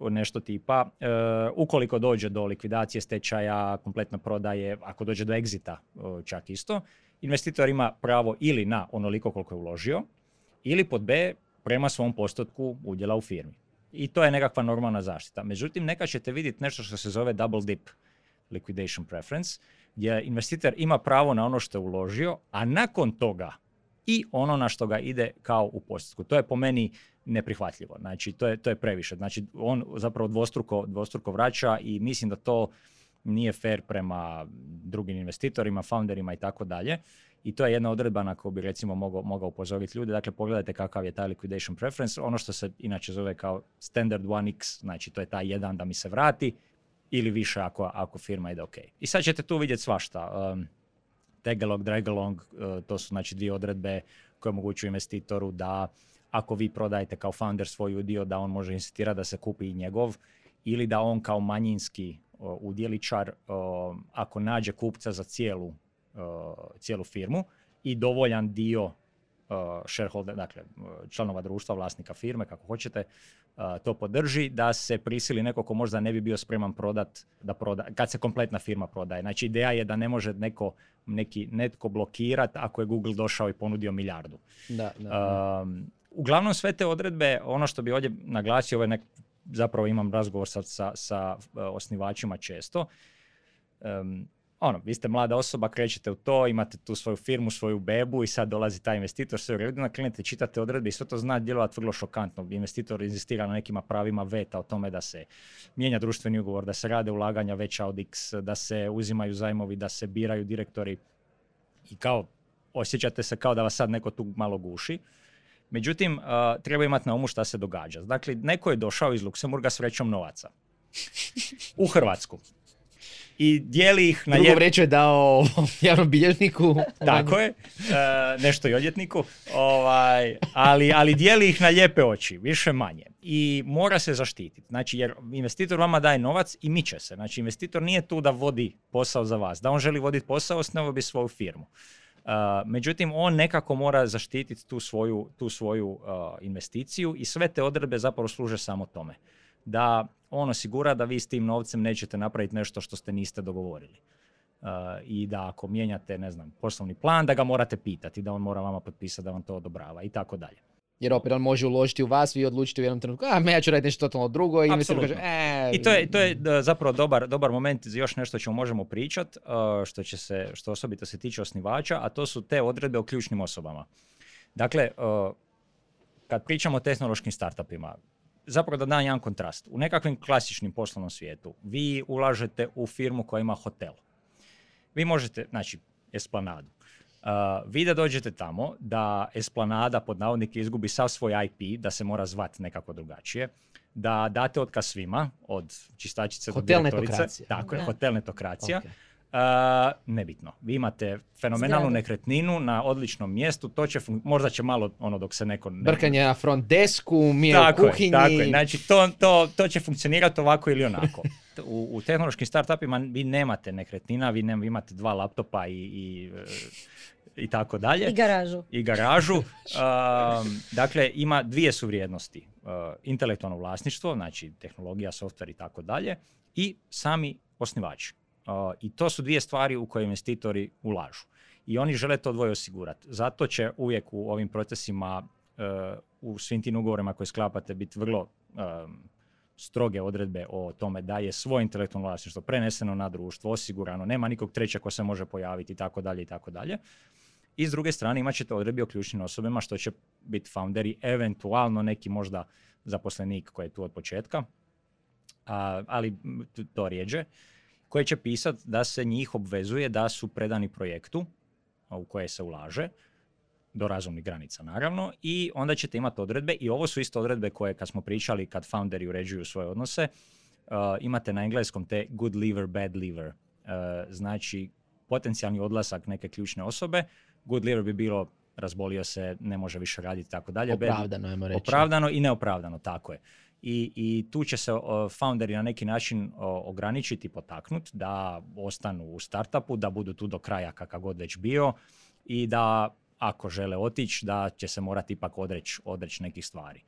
nešto tipa, eh, ukoliko dođe do likvidacije stečaja, kompletno prodaje, ako dođe do egzita eh, čak isto, investitor ima pravo ili na onoliko koliko je uložio, ili pod B prema svom postotku udjela u firmi. I to je nekakva normalna zaštita. Međutim, neka ćete vidjeti nešto što se zove double dip liquidation preference, gdje investitor ima pravo na ono što je uložio, a nakon toga i ono na što ga ide kao u postotku. To je po meni neprihvatljivo. Znači, to je, to je previše. Znači, on zapravo dvostruko, dvostruko vraća i mislim da to nije fair prema drugim investitorima, founderima i tako dalje. I to je jedna odredba na koju bi recimo mogao, mogao upozoriti ljude. Dakle, pogledajte kakav je taj liquidation preference. Ono što se inače zove kao standard 1x, znači to je taj jedan da mi se vrati ili više ako, ako firma ide ok. I sad ćete tu vidjeti svašta. Um, tagalong, dragalong, uh, to su znači dvije odredbe koje omogućuju investitoru da ako vi prodajete kao founder svoj udio, da on može insistirati da se kupi i njegov, ili da on kao manjinski uh, udjeličar, uh, ako nađe kupca za cijelu, cijelu firmu i dovoljan dio uh, shareholder, dakle uh, članova društva, vlasnika firme, kako hoćete, to podrži, da se prisili neko ko možda ne bi bio spreman prodat, da proda, kad se kompletna firma prodaje. Znači ideja je da ne može neko, neki, netko blokirat ako je Google došao i ponudio milijardu. Da, da, da. Um, uglavnom sve te odredbe, ono što bi ovdje naglasio, ovo je nek, zapravo imam razgovor sa, sa, sa osnivačima često. Um, ono, vi ste mlada osoba, krećete u to, imate tu svoju firmu, svoju bebu i sad dolazi taj investitor, sve u redu, klinete, čitate odredbe i sve to zna djelovati vrlo šokantno. Investitor inzistira na nekima pravima veta o tome da se mijenja društveni ugovor, da se rade ulaganja veća od X, da se uzimaju zajmovi, da se biraju direktori i kao osjećate se kao da vas sad neko tu malo guši. Međutim, treba imati na umu šta se događa. Dakle, neko je došao iz Luksemburga s vrećom novaca u Hrvatsku i dijeli ih na Drugo vreću je dao javnom bilježniku. Tako je, e, nešto i odjetniku, ovaj, ali, ali dijeli ih na lijepe oči, više manje. I mora se zaštititi. Znači, jer investitor vama daje novac i miče se. Znači, investitor nije tu da vodi posao za vas. Da on želi voditi posao, osnovao bi svoju firmu. Uh, međutim, on nekako mora zaštititi tu svoju, tu svoju uh, investiciju i sve te odredbe zapravo služe samo tome. Da on osigura da vi s tim novcem nećete napraviti nešto što ste niste dogovorili. Uh, I da ako mijenjate, ne znam, poslovni plan, da ga morate pitati, da on mora vama potpisati da vam to odobrava i tako dalje. Jer opet on može uložiti u vas, vi odlučite u jednom trenutku, a me ja ću raditi nešto totalno drugo i investitor kaže, e... I to je, to je da, zapravo dobar, dobar moment za još nešto o čemu možemo pričat, uh, što, će se, što osobito se tiče osnivača, a to su te odredbe o ključnim osobama. Dakle, uh, kad pričamo o tehnološkim startupima, zapravo da dam jedan kontrast. U nekakvim klasičnim poslovnom svijetu vi ulažete u firmu koja ima hotel. Vi možete, znači, esplanadu. Uh, vi da dođete tamo, da esplanada pod navodnike izgubi sav svoj IP, da se mora zvati nekako drugačije, da date otkaz svima, od čistačice Hotel do direktorice. netokracija. Tako je, hotel netokracija. Ok. Uh, nebitno. Vi imate fenomenalnu nekretninu na odličnom mjestu, to će fun- možda će malo ono dok se neko... ne- Brkanje na front desku, mi u tako je, kuhinji. tako je. Znači, to, to, to će funkcionirati ovako ili onako. U, u tehnološkim startupima vi nemate nekretnina, vi, nem, vi imate dva laptopa i, i, e, i tako dalje. I garažu. I garažu. Um, dakle, ima dvije su vrijednosti. Uh, intelektualno vlasništvo, znači tehnologija, software i tako dalje, i sami osnivači. I to su dvije stvari u koje investitori ulažu. I oni žele to dvoje osigurati. Zato će uvijek u ovim procesima, uh, u svim tim ugovorima koje sklapate, biti vrlo um, stroge odredbe o tome da je svoje intelektualno vlasništvo preneseno na društvo, osigurano, nema nikog treća ko se može pojaviti i tako dalje i tako dalje. I s druge strane imat ćete odredbe o ključnim osobama što će biti founderi, eventualno neki možda zaposlenik koji je tu od početka, ali to rijeđe, koje će pisati da se njih obvezuje da su predani projektu u koje se ulaže, do razumnih granica naravno, i onda ćete imati odredbe, i ovo su isto odredbe koje kad smo pričali kad founderi uređuju svoje odnose, a, imate na engleskom te good liver, bad liver. A, znači, potencijalni odlasak neke ključne osobe, good liver bi bilo razbolio se, ne može više raditi tako dalje. Opravdano, ajmo reći. Opravdano i neopravdano, tako je. I, i tu će se founderi na neki način ograničiti, potaknuti da ostanu u startupu, da budu tu do kraja kakav god već bio i da ako žele otići, da će se morati ipak odreći odreć nekih stvari.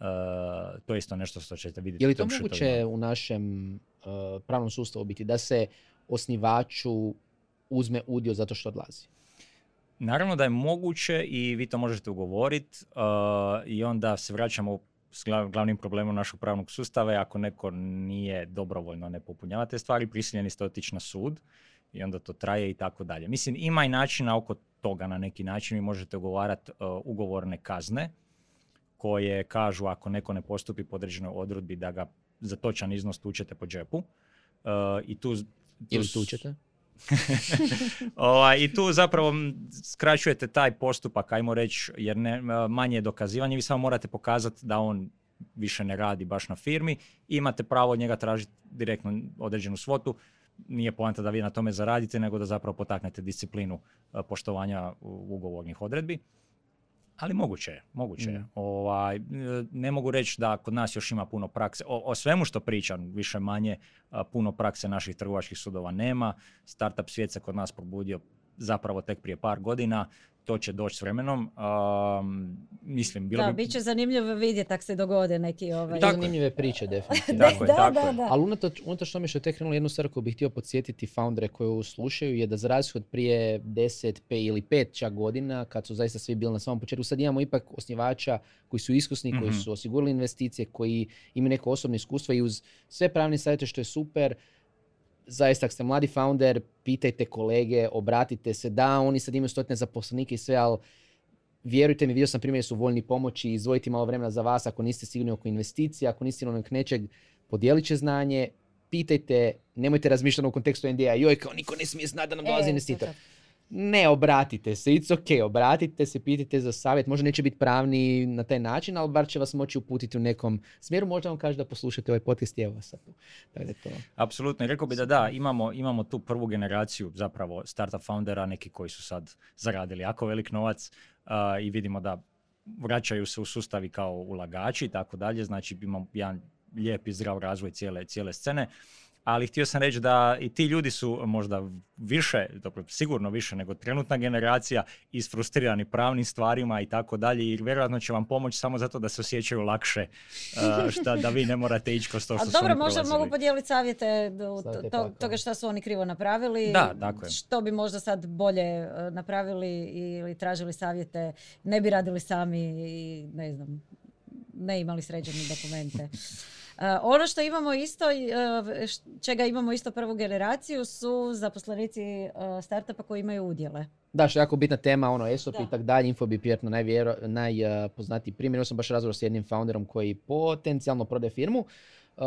E, to je isto nešto što ćete vidjeti. Je li to moguće u našem uh, pravnom sustavu biti da se osnivaču uzme udio zato što odlazi? Naravno da je moguće i vi to možete ugovoriti i onda se vraćamo glavnim problemom našeg pravnog sustava je ako neko nije dobrovoljno ne popunjava te stvari, prisiljeni ste otići na sud i onda to traje i tako dalje. Mislim, ima i načina oko toga na neki način. Vi možete ugovarati ugovorne kazne koje kažu ako neko ne postupi po određenoj odredbi da ga za točan iznos tučete po džepu. Uh, I tu, tu Ili s- tučete? Ovaj, I tu zapravo skraćujete taj postupak, ajmo reći, jer ne, manje je dokazivanje, vi samo morate pokazati da on više ne radi baš na firmi i imate pravo od njega tražiti direktno određenu svotu. Nije poanta da vi na tome zaradite, nego da zapravo potaknete disciplinu e, poštovanja ugovornih odredbi. Ali moguće je, moguće je. Mm. Ovaj, e, ne mogu reći da kod nas još ima puno prakse. O, o svemu što pričam, više manje, a, puno prakse naših trgovačkih sudova nema. Startup svijet se kod nas probudio zapravo tek prije par godina. To će doći s vremenom. Am, mislim, bilo Da, bi... bit će zanimljivo vidjeti ako se dogode neki ovaj... To Tako zanimljive priče, definitivno. Tako je, da, tako da, je. da. Ali unatoč, unatoč tome što je tek krenulo jednu stvar koju bih htio podsjetiti foundere koji ovo slušaju je da za razliku od prije 10 pe ili 5 čak godina kad su zaista svi bili na samom početku, sad imamo ipak osnivača koji su iskusni, koji Mhm. su osigurali investicije, koji imaju neko osobno iskustvo i uz sve pravne savjete što je super, zaista ako ste mladi founder, pitajte kolege, obratite se, da, oni sad imaju stotine zaposlenike i sve, ali vjerujte mi, vidio sam primjer su voljni pomoći, izdvojiti malo vremena za vas ako niste sigurni oko investicija, ako niste sigurni oko nečeg, podijelit će znanje, pitajte, nemojte razmišljati u kontekstu NDA, joj kao niko ne smije znati da nam dolazi E, investitor. Ne, obratite se, it's ok, obratite se, pitajte za savjet, možda neće biti pravni na taj način, ali bar će vas moći uputiti u nekom smjeru, možda vam kaže da poslušate ovaj podcast i evo vas to. Apsolutno, rekao bi da da, imamo, imamo tu prvu generaciju zapravo startup foundera, neki koji su sad zaradili jako velik novac a, i vidimo da vraćaju se u sustavi kao ulagači i tako dalje, znači imamo jedan lijep i zdrav razvoj cijele, cijele scene. Ali htio sam reći da i ti ljudi su možda više, dobro, sigurno više nego trenutna generacija, isfrustrirani pravnim stvarima i tako dalje i vjerojatno će vam pomoći samo zato da se osjećaju lakše, a, šta, da vi ne morate ići kroz to A što su dobro, oni možda prolazili. mogu podijeliti savjete to- toga što su oni krivo napravili. Da, tako je. Što bi možda sad bolje e, napravili ili tražili savjete, ne bi radili sami i ne znam, ne imali sređene dokumente. E, ono što imamo isto, e, čega imamo isto prvu generaciju su zaposlenici e, startupa koji imaju udjele. Da, što je jako bitna tema, ono, ESOP i tak dalje, Infobip je najvjero- najpoznatiji primjer. Ja sam baš razgovor s jednim founderom koji potencijalno prodaje firmu, uh,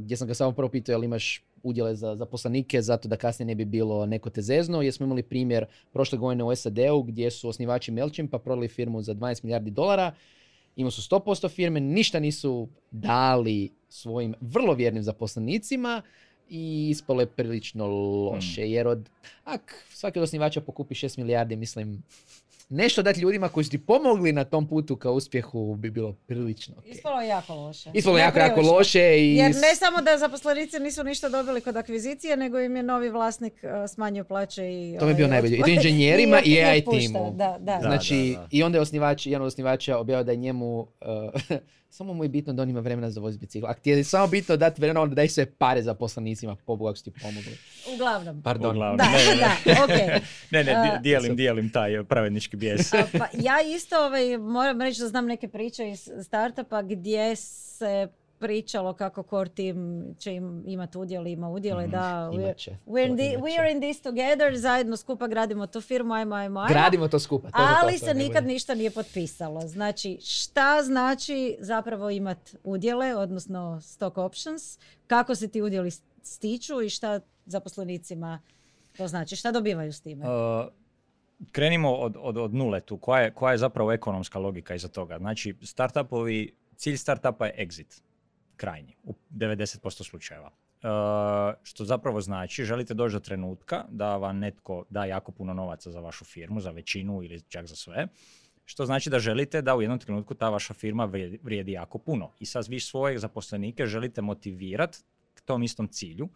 gdje sam ga samo prvo pitao jel imaš udjele za zaposlenike zato da kasnije ne bi bilo neko te zezno, jer smo imali primjer prošle godine u SAD-u gdje su osnivači MailChimpa prodali firmu za 12 milijardi dolara imali su 100% firme, ništa nisu dali svojim vrlo vjernim zaposlenicima i ispalo je prilično loše, jer od, ak svaki od osnivača pokupi 6 milijardi, mislim, nešto dati ljudima koji su ti pomogli na tom putu ka uspjehu bi bilo prilično ok. Ispalo je jako loše. Ispalo je jako, jako loše i... Jer ne samo da zaposlenici nisu ništa dobili kod akvizicije, nego im je novi vlasnik uh, smanjio plaće i... To mi je bio ovaj, najbolje. I to inženjerima i AI otpušta. timu. Da, da. Da, Znači, da. i onda je osnivač, jedan od osnivača objavio da je njemu, uh, samo mu je bitno da on ima vremena za voziti bicikl. Ako ti je samo bitno dati vremena, onda daj sve pare za poslanicima, pobogu ako su ti pomogli. Uglavnom. Pardon. Uglavnom. Da, Ne, ne, ne. da, okej. Ne, ne, dijelim, dijelim taj pravednički bijes. A, Pa ja isto ovaj, moram reći da znam neke priče iz startupa gdje se pričalo kako core team će im imati udjel, ima udjele, Mhm, da imat we're, we're, in the- we are in this together, zajedno skupa gradimo tu firmu, ajmo, ajmo, ajmo. Gradimo to skupa. To, ali to se nikad bude. ništa nije potpisalo. Znači, šta znači zapravo imat udjele, odnosno stock options, kako se ti udjeli stiču i šta zaposlenicima to znači, šta dobivaju s time? Uh, krenimo od, od, od nule tu. Koja je, koja je zapravo ekonomska logika iza toga? Znači, startupovi, cilj startupa je exit. Krajnji. U 90% slučajeva. Uh, što zapravo znači, želite doći do trenutka da vam netko da jako puno novaca za vašu firmu, za većinu ili čak za sve. Što znači da želite da u jednom trenutku ta vaša firma vrijedi, jako puno. I sad vi svoje zaposlenike želite motivirati k tom istom cilju,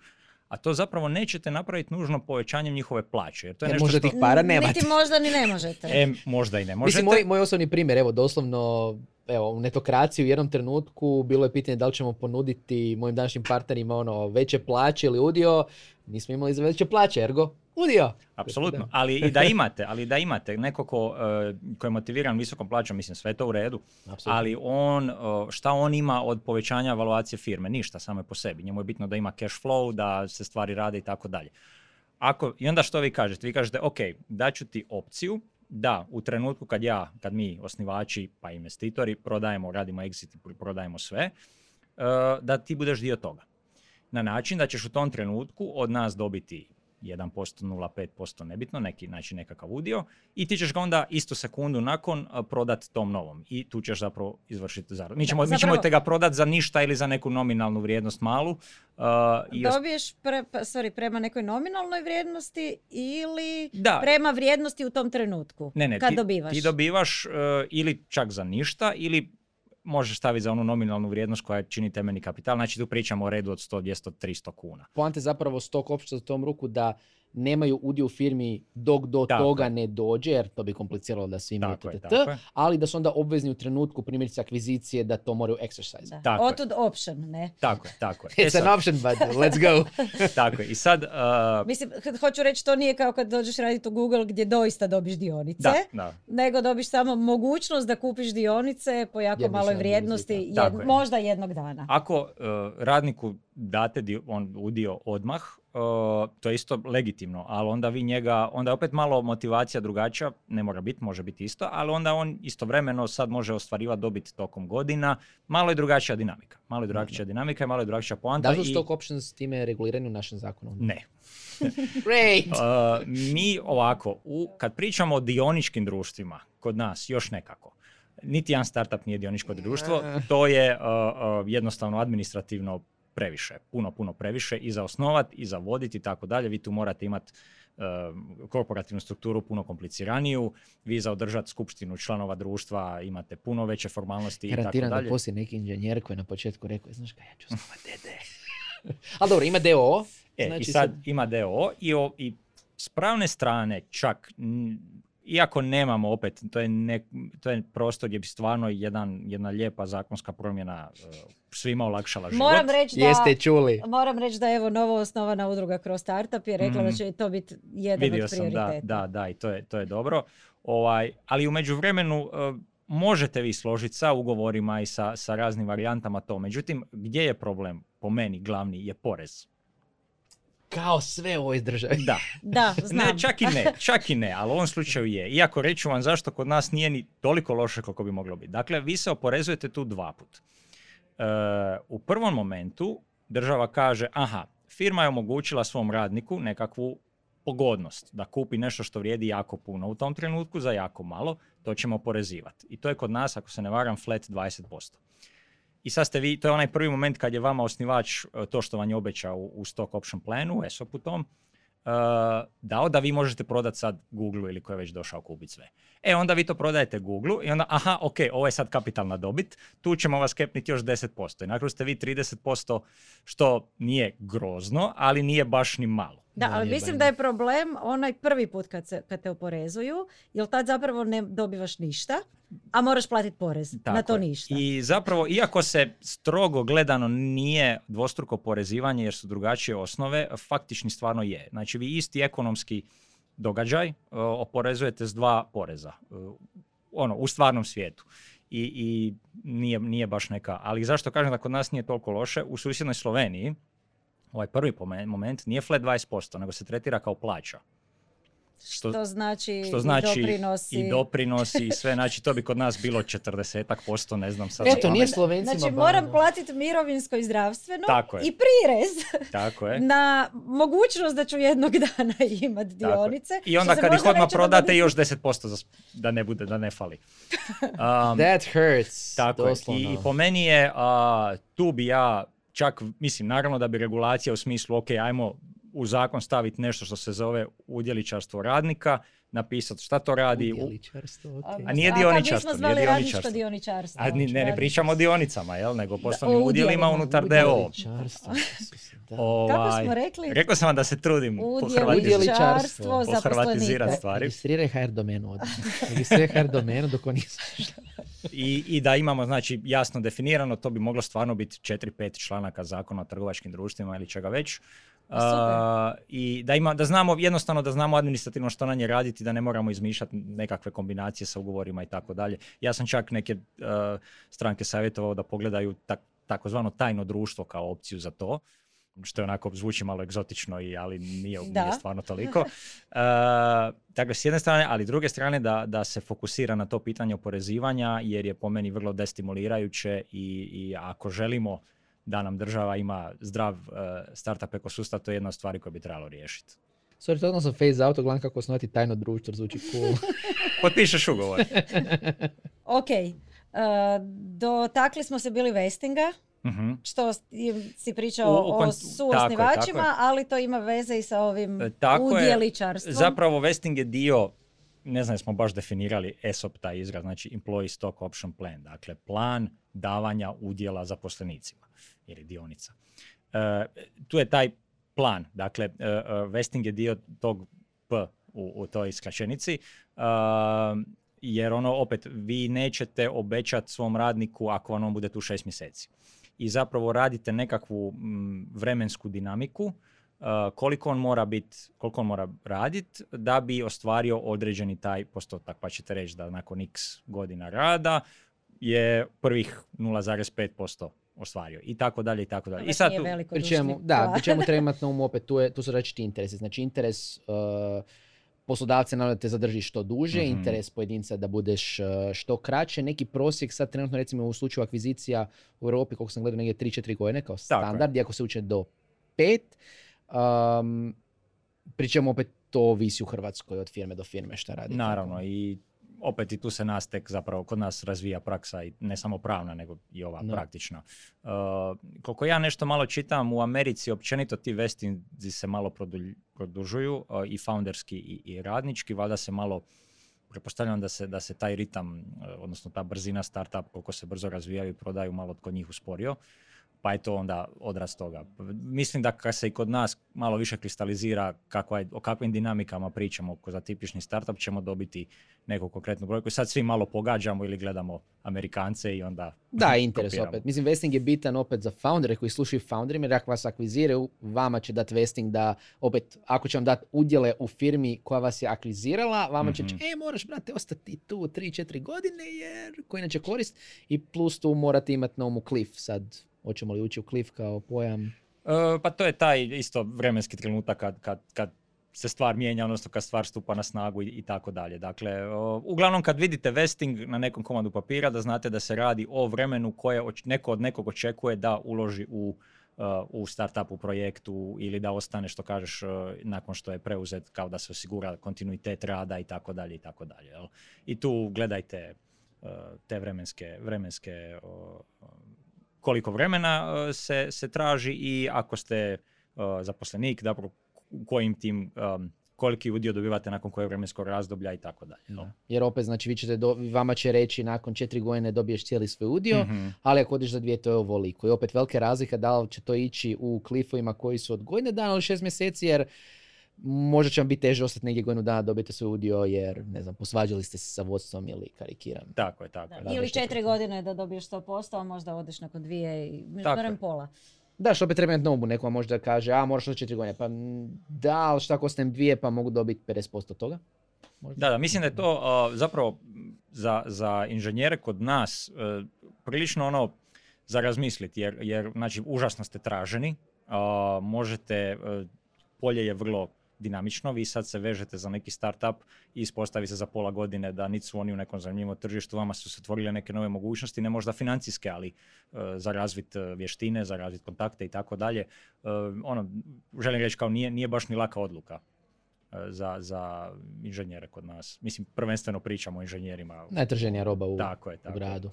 a to zapravo nećete napraviti nužno povećanjem njihove plaće. Jer to je Jer nešto možda što... tih para nemate. Niti možda ni ne možete. E, možda i ne možete. Mislim, moj, moj osobni primjer, evo, doslovno, evo, u netokraciji u jednom trenutku bilo je pitanje da li ćemo ponuditi mojim današnjim partnerima ono, veće plaće ili udio. Nismo imali za veće plaće, ergo, udio. Apsolutno, ali i da imate, ali da imate neko ko, eh, ko je motiviran visokom plaćom, mislim sve je to u redu, Apsolutno. ali on, eh, šta on ima od povećanja evaluacije firme? Ništa, samo je po sebi. Njemu je bitno da ima cash flow, da se stvari rade i tako dalje. Ako, I onda što vi kažete? Vi kažete, ok, daću ti opciju da u trenutku kad ja, kad mi osnivači pa investitori prodajemo, radimo exit i prodajemo sve, eh, da ti budeš dio toga. Na način da ćeš u tom trenutku od nas dobiti 1%, 0,5%, nebitno, neki, znači nekakav udio i ti ćeš ga onda istu sekundu nakon a, prodat tom novom i tu ćeš zapravo izvršiti zaradu. Mi ćemo, mi ćemo zapravo- te ga prodat za ništa ili za neku nominalnu vrijednost malu. i os- Dobiješ pre, pa, sorry, prema nekoj nominalnoj vrijednosti ili Da. prema vrijednosti u tom trenutku ne, ne, kad ti, dobivaš. ti dobivaš e, ili čak za ništa ili možeš staviti za onu nominalnu vrijednost koja čini temeljni kapital. Znači tu pričamo o redu od 100, 200, 300 kuna. Poanta je zapravo stok opća za tom ruku da nemaju udio u firmi dok do Tako toga ne dođe, jer to bi kompliciralo da svi imaju TTT, ali da su onda obvezni u trenutku primjerice akvizicije da to moraju exercise. Da. Tako je. Otud option, ne? Tako je, tako je. E It's sad, an option, but let's go. tako je. I sad, e, Mislim, hoću reći, to nije kao kad dođeš raditi u Google gdje doista dobiš dionice, da, da. nego dobiš samo mogućnost da kupiš dionice po jako maloj vrijednosti, jed- je. možda jednog dana. Ako e, radniku date dio, on, udio odmah, e, to je isto legitimno, ali onda vi njega, onda je opet malo motivacija drugačija, ne mora biti, može biti isto, ali onda on istovremeno sad može ostvarivati dobit tokom godina, malo je drugačija dinamika. Malo je drugačija dinamika i malo je drugačija poanta. Da li su i- stock options time regulirani u našem zakonu? Ne. Great! Uh, mi ovako, u, kad pričamo o dioničkim društvima, kod nas još nekako, niti jedan startup nije dioničko društvo, to je uh, uh, jednostavno administrativno previše, puno, puno previše i za osnovat i za voditi i tako dalje. Vi tu morate imati korporativnu strukturu puno kompliciraniju, vi za održati skupštinu članova društva imate puno veće formalnosti i tako Garantiram da dalje. poslije neki inženjer koji je na početku rekao, znaš kaj, ja ću osnovati DD. Ali dobro, ima DO. E, znači i sad ima DO i, o, i s pravne strane čak, iako nemamo opet, to je, ne, to je prostor gdje bi stvarno jedan, jedna lijepa zakonska promjena e, svima olakšala život. Moram reći da... Jeste čuli. Moram reći da evo novo osnovana udruga kroz startup je rekla da Mhm. će to biti jedan Vidio od sam, da, prioriteta. da, da, i to je, to je dobro. Ovaj, ali u međuvremenu e, možete vi složiti sa ugovorima i sa, sa raznim varijantama to. Međutim, gdje je problem, po meni, glavni, je porez. Kao sve u ovoj državi. Da, Da, znam. Ne, čak i ne, čak i ne, ali u ovom slučaju je. Iako reću vam zašto kod nas nije ni toliko loše koliko bi moglo biti. Dakle, vi se oporezujete tu dva put. E, u prvom momentu država kaže, aha, firma je omogućila svom radniku nekakvu pogodnost da kupi nešto što vrijedi jako puno u tom trenutku za jako malo, to ćemo porezivati. I to je kod nas, ako se ne varam, flat 20%. I sad ste vi, to je onaj prvi moment kad je vama osnivač e, to što vam je obećao u, stock option planu, u ESOP-u tom, Uh, dao da vi možete prodati sad Google ili ko je već došao kupiti sve. E onda vi to prodajete Google i onda aha, ok, ovo je sad kapitalna dobit, tu ćemo vas kepniti još 10%. I nakon ste vi 30% što nije grozno, ali nije baš ni malo. Da, ali mislim da je problem onaj prvi put kad, se, kad te oporezuju, jer tad zapravo ne dobivaš ništa, a moraš platiti porez na Tako to je. ništa. I zapravo, iako se strogo gledano nije dvostruko porezivanje jer su drugačije osnove, faktični stvarno je. Znači vi isti ekonomski događaj uh, oporezujete s dva poreza. uh, ono, u stvarnom svijetu. I, i nije, nije baš neka. Ali zašto kažem da kod nas nije toliko loše? U susjednoj Sloveniji, ovaj prvi moment, nije flat 20%, nego se tretira kao plaća. Što, što znači, što znači i doprinosi. i doprinosi i sve, znači to bi kod nas bilo 40 posto, ne znam sad. Eto, nije pamet. Slovencima Znači moram platiti mirovinsko i zdravstveno Tako je. i prirez Tako je. na mogućnost da ću jednog dana imati dionice. I onda kad ih odmah prodate još 10% za, s- da ne bude, da ne fali. Um, That hurts, tako je. I, I po meni je, a, tu bi ja čak, mislim, naravno da bi regulacija u smislu, ok, ajmo u zakon staviti nešto što se zove udjeličarstvo radnika, napisati šta to radi. Udjeličarstvo, ok. A nije dioničarstvo, bismo nije zvali radničko dioničarstvo. dioničarstvo. A ne, ne pričamo o dionicama, jel, nego poslovnim udjelima unutar DO. Da. Kako Ovaj, smo rekli? Rekao sam vam da se trudim pohrvatizirati Udjeličarstvo pohrvatizirati zaposlenika. stvari. Registriraj HR domenu odmah. Registriraj HR domenu dok on I, I da imamo znači jasno definirano, to bi moglo stvarno biti 4-5 članaka zakona o trgovačkim društvima ili čega već. A, I da, ima, da znamo, jednostavno da znamo administrativno što na nje raditi, da ne moramo izmišljati nekakve kombinacije sa ugovorima i tako dalje. Ja sam čak neke uh, stranke savjetovao da pogledaju tak, takozvano tajno društvo kao opciju za to što je onako zvuči malo egzotično, i, ali nije, nije stvarno toliko. Uh, dakle, s jedne strane, ali s druge strane da, da se fokusira na to pitanje oporezivanja, jer je po meni vrlo destimulirajuće i, i ako želimo da nam država ima zdrav uh, startup ekosustav, to je jedna od stvari koje bi trebalo riješiti. Sorry, totalno sam phase out, gledam kako osnovati tajno društvo, zvuči cool. Potpišeš ugovor. Ok, uh, dotakli smo se bili vestinga, Mhm. što si pričao U- u o suosnivačima, tako je, tako ali to ima veze i sa ovim E, tako je. udjeličarstvom. Zapravo vesting je dio, ne znam jesmo baš definirali ESOP taj izraz, znači Employee Stock Option Plan, dakle plan davanja udjela zaposlenicima ili dionica. E, tu je taj plan, dakle e, e, vesting je dio tog P u, u toj skraćenici, jer ono opet vi nećete obećati svom radniku ako vam on bude tu šest mjeseci. I zapravo radite nekakvu vremensku dinamiku uh, koliko on mora biti, koliko on mora radit da bi ostvario određeni taj postotak. Pa ćete reći da nakon x godina rada je prvih 0,5% ostvario i tako dalje i tako dalje. I Već sad tu, Pri čemu, da, pri čemu treba imati na umu opet, tu, je, tu su različiti interesi. Znači interes uh, poslodavca naravno da te zadrži što duže, Mhm. interes pojedinca da budeš uh, što kraće. Neki prosjek sad trenutno recimo u slučaju akvizicija u Europi, koliko sam gledao, negdje 3-4 godine kao standard, iako se uče do 5. Um, pri čemu opet to ovisi u Hrvatskoj od firme do firme šta radi. naravno, i opet i tu se nas tek zapravo kod nas razvija praksa i ne samo pravna nego i ova Da. praktična. Uh, koliko ja nešto malo čitam u Americi općenito ti vestinzi se malo produlj- produžuju uh, i founderski i, i radnički, valjda se malo pretpostavljam da se, da se taj ritam, uh, odnosno ta brzina startup, koliko se brzo razvijaju i prodaju, malo kod njih usporio. Pa je to onda odraz toga. Mislim da kad se i kod nas malo više kristalizira kakva je, o kakvim dinamikama pričamo ko za tipični startup, ćemo dobiti neku konkretnu brojku. Sad svi malo pogađamo ili gledamo Amerikance i onda Da, interes kopiramo. opet. Mislim, vesting je bitan opet za foundere koji slušaju founderima, jer ako vas akviziraju, vama će dati vesting da, opet, ako će vam dati udjele u firmi koja vas je akvizirala, vama će Mhm. e, moraš, brate, ostati tu 3-4 godine, jer koji inače korist. I plus tu morate imati na umu cliff sad. Hoćemo li ući u cliff kao pojam? E, pa to je taj isto vremenski trenutak kad, kad, kad se stvar mijenja, odnosno kad stvar stupa na snagu i, i tako dalje. Dakle, o, uglavnom kad vidite vesting na nekom komadu papira, da znate da se radi o vremenu koje oč- neko od nekog očekuje da uloži u u startupu projektu ili da ostane što kažeš nakon što je preuzet kao da se osigura kontinuitet rada i tako dalje i tako dalje. I tu gledajte te vremenske, vremenske koliko vremena se, se traži i ako ste zaposlenik, da kojim tim koliki udio dobivate nakon kojeg vremenskog razdoblja i tako dalje. Jer opet, znači, vi ćete do, vama će reći nakon četiri godine dobiješ cijeli svoj udio, mhm. ali ako odiš za dvije, to je ovoliko. I opet velika razlika da li će to ići u klifovima koji su od godine dana ili šest mjeseci, jer možda će vam biti teže ostati negdje godinu dana dobiti svoj udio jer, ne znam, posvađali ste se sa vodstvom ili karikiram. Tako je, tako je. Ili četiri godine da dobiješ 100%, a možda odeš nakon dvije i barem pola. Da, što opet treba imati nobu, neko možda kaže, a moraš od četiri godine, pa da, ali šta ako ostanem dvije, pa mogu dobiti 50% toga. Možda. Da, da, mislim da je to zapravo za, za inženjere kod nas uh, prilično ono za razmisliti, jer, jer znači, užasno ste traženi, možete, e, polje je vrlo dinamično, vi sad se vežete za neki startup i ispostavi se za pola godine da niti su oni u nekom zanimljivom tržištu, vama su se otvorile neke nove mogućnosti, ne možda financijske, ali uh, za razvit uh, vještine, za razvit kontakte i tako dalje. Uh, ono, želim reći kao nije, nije baš ni laka odluka za, za inženjere kod nas. Mislim, prvenstveno pričamo o inženjerima. Najtrženija roba u, tako je, tako u gradu.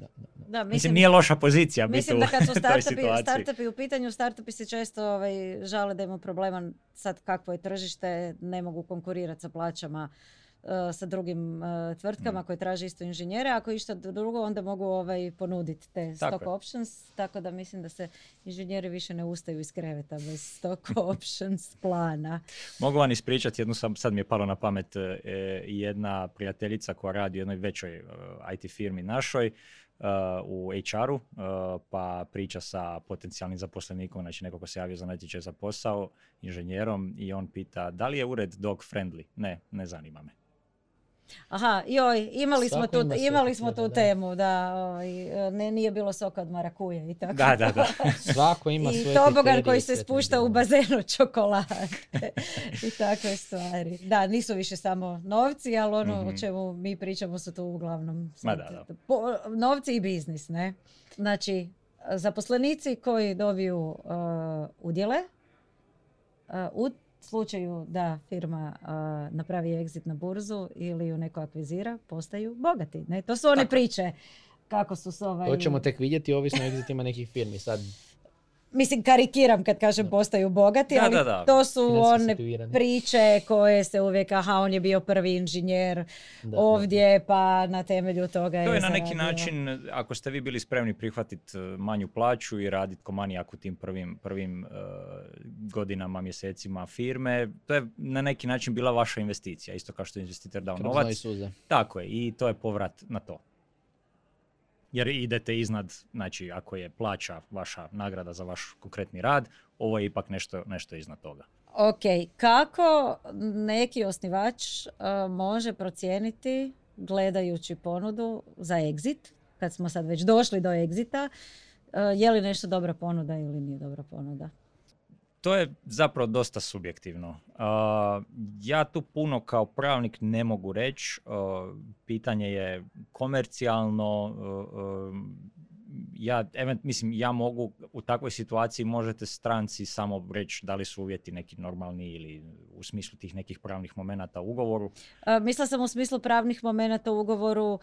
Da, da, mislim, nije loša pozicija Mislim da kad su startupi, startupi u pitanju, startupi se često ovaj, žale da imaju problema sad kakvo je tržište, ne mogu konkurirati sa plaćama uh, sa drugim uh, tvrtkama mm. koje traže isto inženjere. Ako išta drugo, onda mogu ovaj, ponuditi te stock options. Tako da mislim da se inženjeri više ne ustaju iz kreveta bez stock options plana. Mogu vam ispričati jednu, sad mi je palo na pamet e, jedna prijateljica koja radi u jednoj većoj IT firmi našoj u HR-u, uh, pa priča sa potencijalnim zaposlenikom, znači neko ko se javio za natječaj za posao, inženjerom i on pita da li je ured dog friendly? Ne, ne zanima me. Aha, joj, imali smo tu, imali smo tu temu, da ovaj, ne, nije bilo soka od marakuje i tako. Da, da, da. Svako ima I tobogan koji se spušta u bazenu čokolade i takve stvari. Da, nisu više samo novci, ali ono o mhm. čemu mi pričamo su tu uglavnom Ma da, da. novci i biznis, ne? Znači, zaposlenici koji dobiju uh, udjele, uh, u slučaju da firma napravi exit na burzu ili ju neko akvizira, postaju bogati. Ne? To su one priče kako su s ovaj... To ćemo tek vidjeti ovisno o exitima nekih firmi. Sad mislim karikiram kad kažem postaju bogati, ali to su one priče koje se uvijek, aha, on je bio prvi inženjer ovdje, pa na temelju toga To je, na neki način, ako ste vi bili spremni prihvatiti e, manju plaću i raditi ko manijak u tim prvim, prvim uh, godinama, mjesecima firme, to je na neki način bila vaša investicija, isto kao što je investitor dao novac. Tako je, i to je povrat na to jer idete iznad, znači ako je plaća vaša nagrada za vaš konkretni rad, ovo je ipak nešto, nešto iznad toga. Ok, kako neki osnivač uh, može procijeniti gledajući ponudu za exit, kad smo sad već došli do exita, uh, je li nešto dobra ponuda ili nije dobra ponuda? To je zapravo dosta subjektivno. ja tu puno kao pravnik ne mogu reći. pitanje je komercijalno. ja, event, mislim, ja mogu u takvoj situaciji možete stranci samo reći da li su uvjeti neki normalni ili u smislu tih nekih pravnih momenata u ugovoru. Mislila sam u smislu pravnih momenata u ugovoru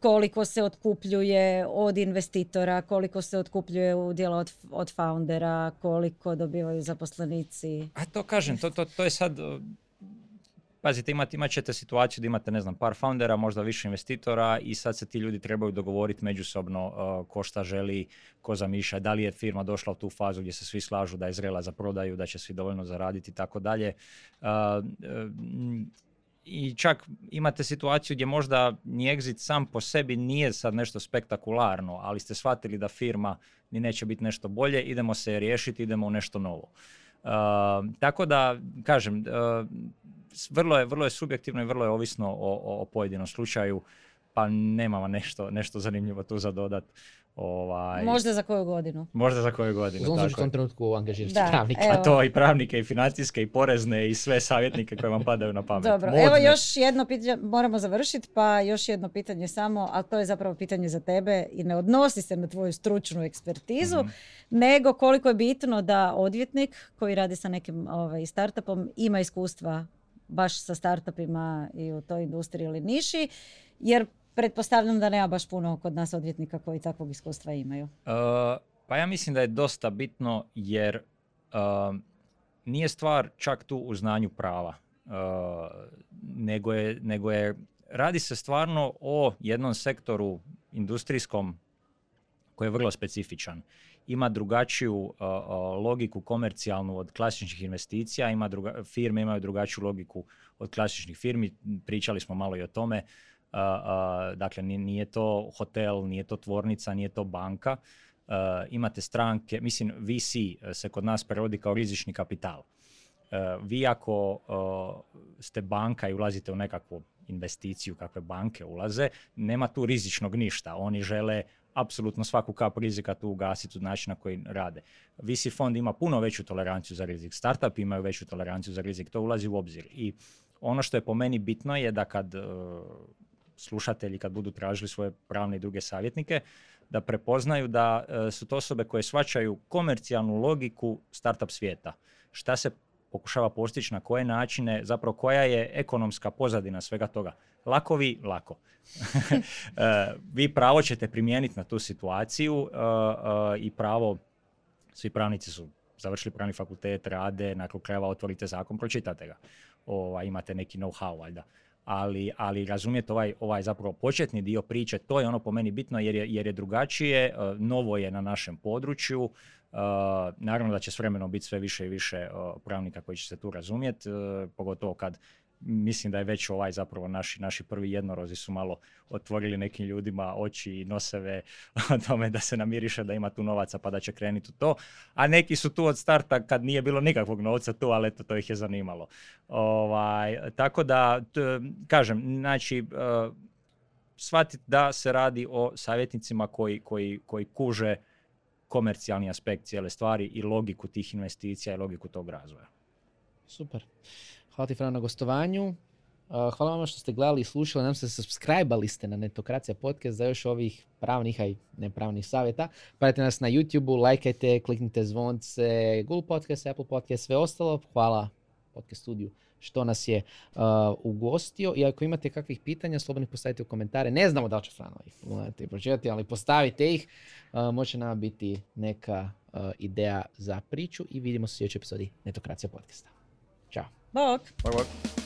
koliko se otkupljuje od investitora, koliko se otkupljuje udjela od, od foundera, koliko dobivaju zaposlenici. A to kažem, to, to, to je sad Pazite, imat, imat ćete situaciju da imate, ne znam, par foundera, možda više investitora i sad se ti ljudi trebaju dogovoriti međusobno uh, ko šta želi, ko zamišlja, da li je firma došla u tu fazu gdje se svi slažu da je zrela za prodaju, da će svi dovoljno zaraditi i tako dalje. Uh, i čak imate situaciju gdje možda ni exit sam po sebi nije sad nešto spektakularno, ali ste shvatili da firma ni neće biti nešto bolje, idemo se riješiti, idemo u nešto novo. Uh, tako da, kažem, uh, vrlo, je, vrlo je subjektivno i vrlo je ovisno o, o, o pojedinom slučaju, pa nemamo nešto, nešto zanimljivo tu za dodat. Ovaj, Možda za koju godinu. možda za koju godinu. U tako tom trenutku angažirati Da, pravnika. evo. A to i pravnike, i financijske, i porezne, i sve savjetnike koji vam padaju na pamet. Dobro, Modne. evo još jedno pitanje, moramo završiti, pa još jedno pitanje samo, ali to je zapravo pitanje za tebe i ne odnosi se na tvoju stručnu ekspertizu, Mhm. nego koliko je bitno da odvjetnik koji radi sa nekim ovaj, startupom ima iskustva baš sa startupima i u toj industriji ili niši, jer pretpostavljam da nema baš puno kod nas odvjetnika koji takvog iskustva imaju. Uh, pa ja mislim da je dosta bitno jer um, nije stvar čak tu u znanju prava, uh, nego, je, nego je, radi se stvarno o jednom sektoru industrijskom koji je vrlo specifičan. Ima drugačiju uh, uh, logiku komercijalnu od klasičnih investicija, ima druga, firme imaju drugačiju logiku od klasičnih firmi, pričali smo malo i o tome. Dakle, ni- nije to hotel, nije to tvornica, nije to banka. Imate stranke, mislim VC se kod nas prevodi kao rizični kapital. Uh, vi ako uh, ste banka i ulazite u nekakvu investiciju kakve banke ulaze, nema tu rizičnog ništa. Oni žele apsolutno svaku kap rizika tu ugasiti od načina koji rade. VC fond ima puno veću toleranciju za rizik. Startup imaju veću toleranciju za rizik. To ulazi u obzir. I ono što je po meni bitno je da kad slušatelji kad budu tražili svoje pravne i druge savjetnike, da prepoznaju da e, su to osobe koje shvaćaju komercijalnu logiku startup svijeta. Šta se pokušava postići, na koje načine, zapravo koja je ekonomska pozadina svega toga. Lako vi, lako. E, vi pravo ćete primijeniti na tu situaciju e, i pravo, svi pravnici su završili pravni fakultet, rade, nakon krajeva otvorite zakon, pročitate ga. Ovaj, imate neki know-how, valjda ali, ali razumijete ovaj, ovaj zapravo početni dio priče, to je ono po meni bitno jer je, jer je drugačije, e, novo je na našem području, e, naravno da će s vremenom biti sve više i više e, pravnika koji će se tu razumjeti, pogotovo kad mislim da je već ovaj zapravo naši, naši prvi jednorozi su malo otvorili nekim ljudima oči i noseve o tome da se namiriše da ima tu novaca pa da će krenuti u to. A neki su tu od starta kad nije bilo nikakvog novca tu, ali eto to ih je zanimalo. Ovaj, tako da, t- kažem, znači, uh, shvatiti da se radi o savjetnicima koji, koji, koji kuže komercijalni aspekt cijele stvari i logiku tih investicija i logiku tog razvoja. Super. Hvala ti Fran na gostovanju. Uh, Hvala vam što ste gledali i slušali. Nam se subscribe ste na Netokracija podcast za još ovih pravnih, a i nepravnih savjeta. Pratite nas na YouTube-u, lajkajte, kliknite zvonce, Google Podcast, Apple Podcast, sve ostalo. Hvala Podcast studiju što nas je uh, ugostio. I ako imate kakvih pitanja, slobodno ih postavite u komentare. Ne znamo da li će Frano ih pročitati, ali postavite ih. Uh, može nam biti neka uh, ideja za priču i vidimo se u sljedećoj epizodi Netokracija podcasta. Ćao. Bok! Bok, bok.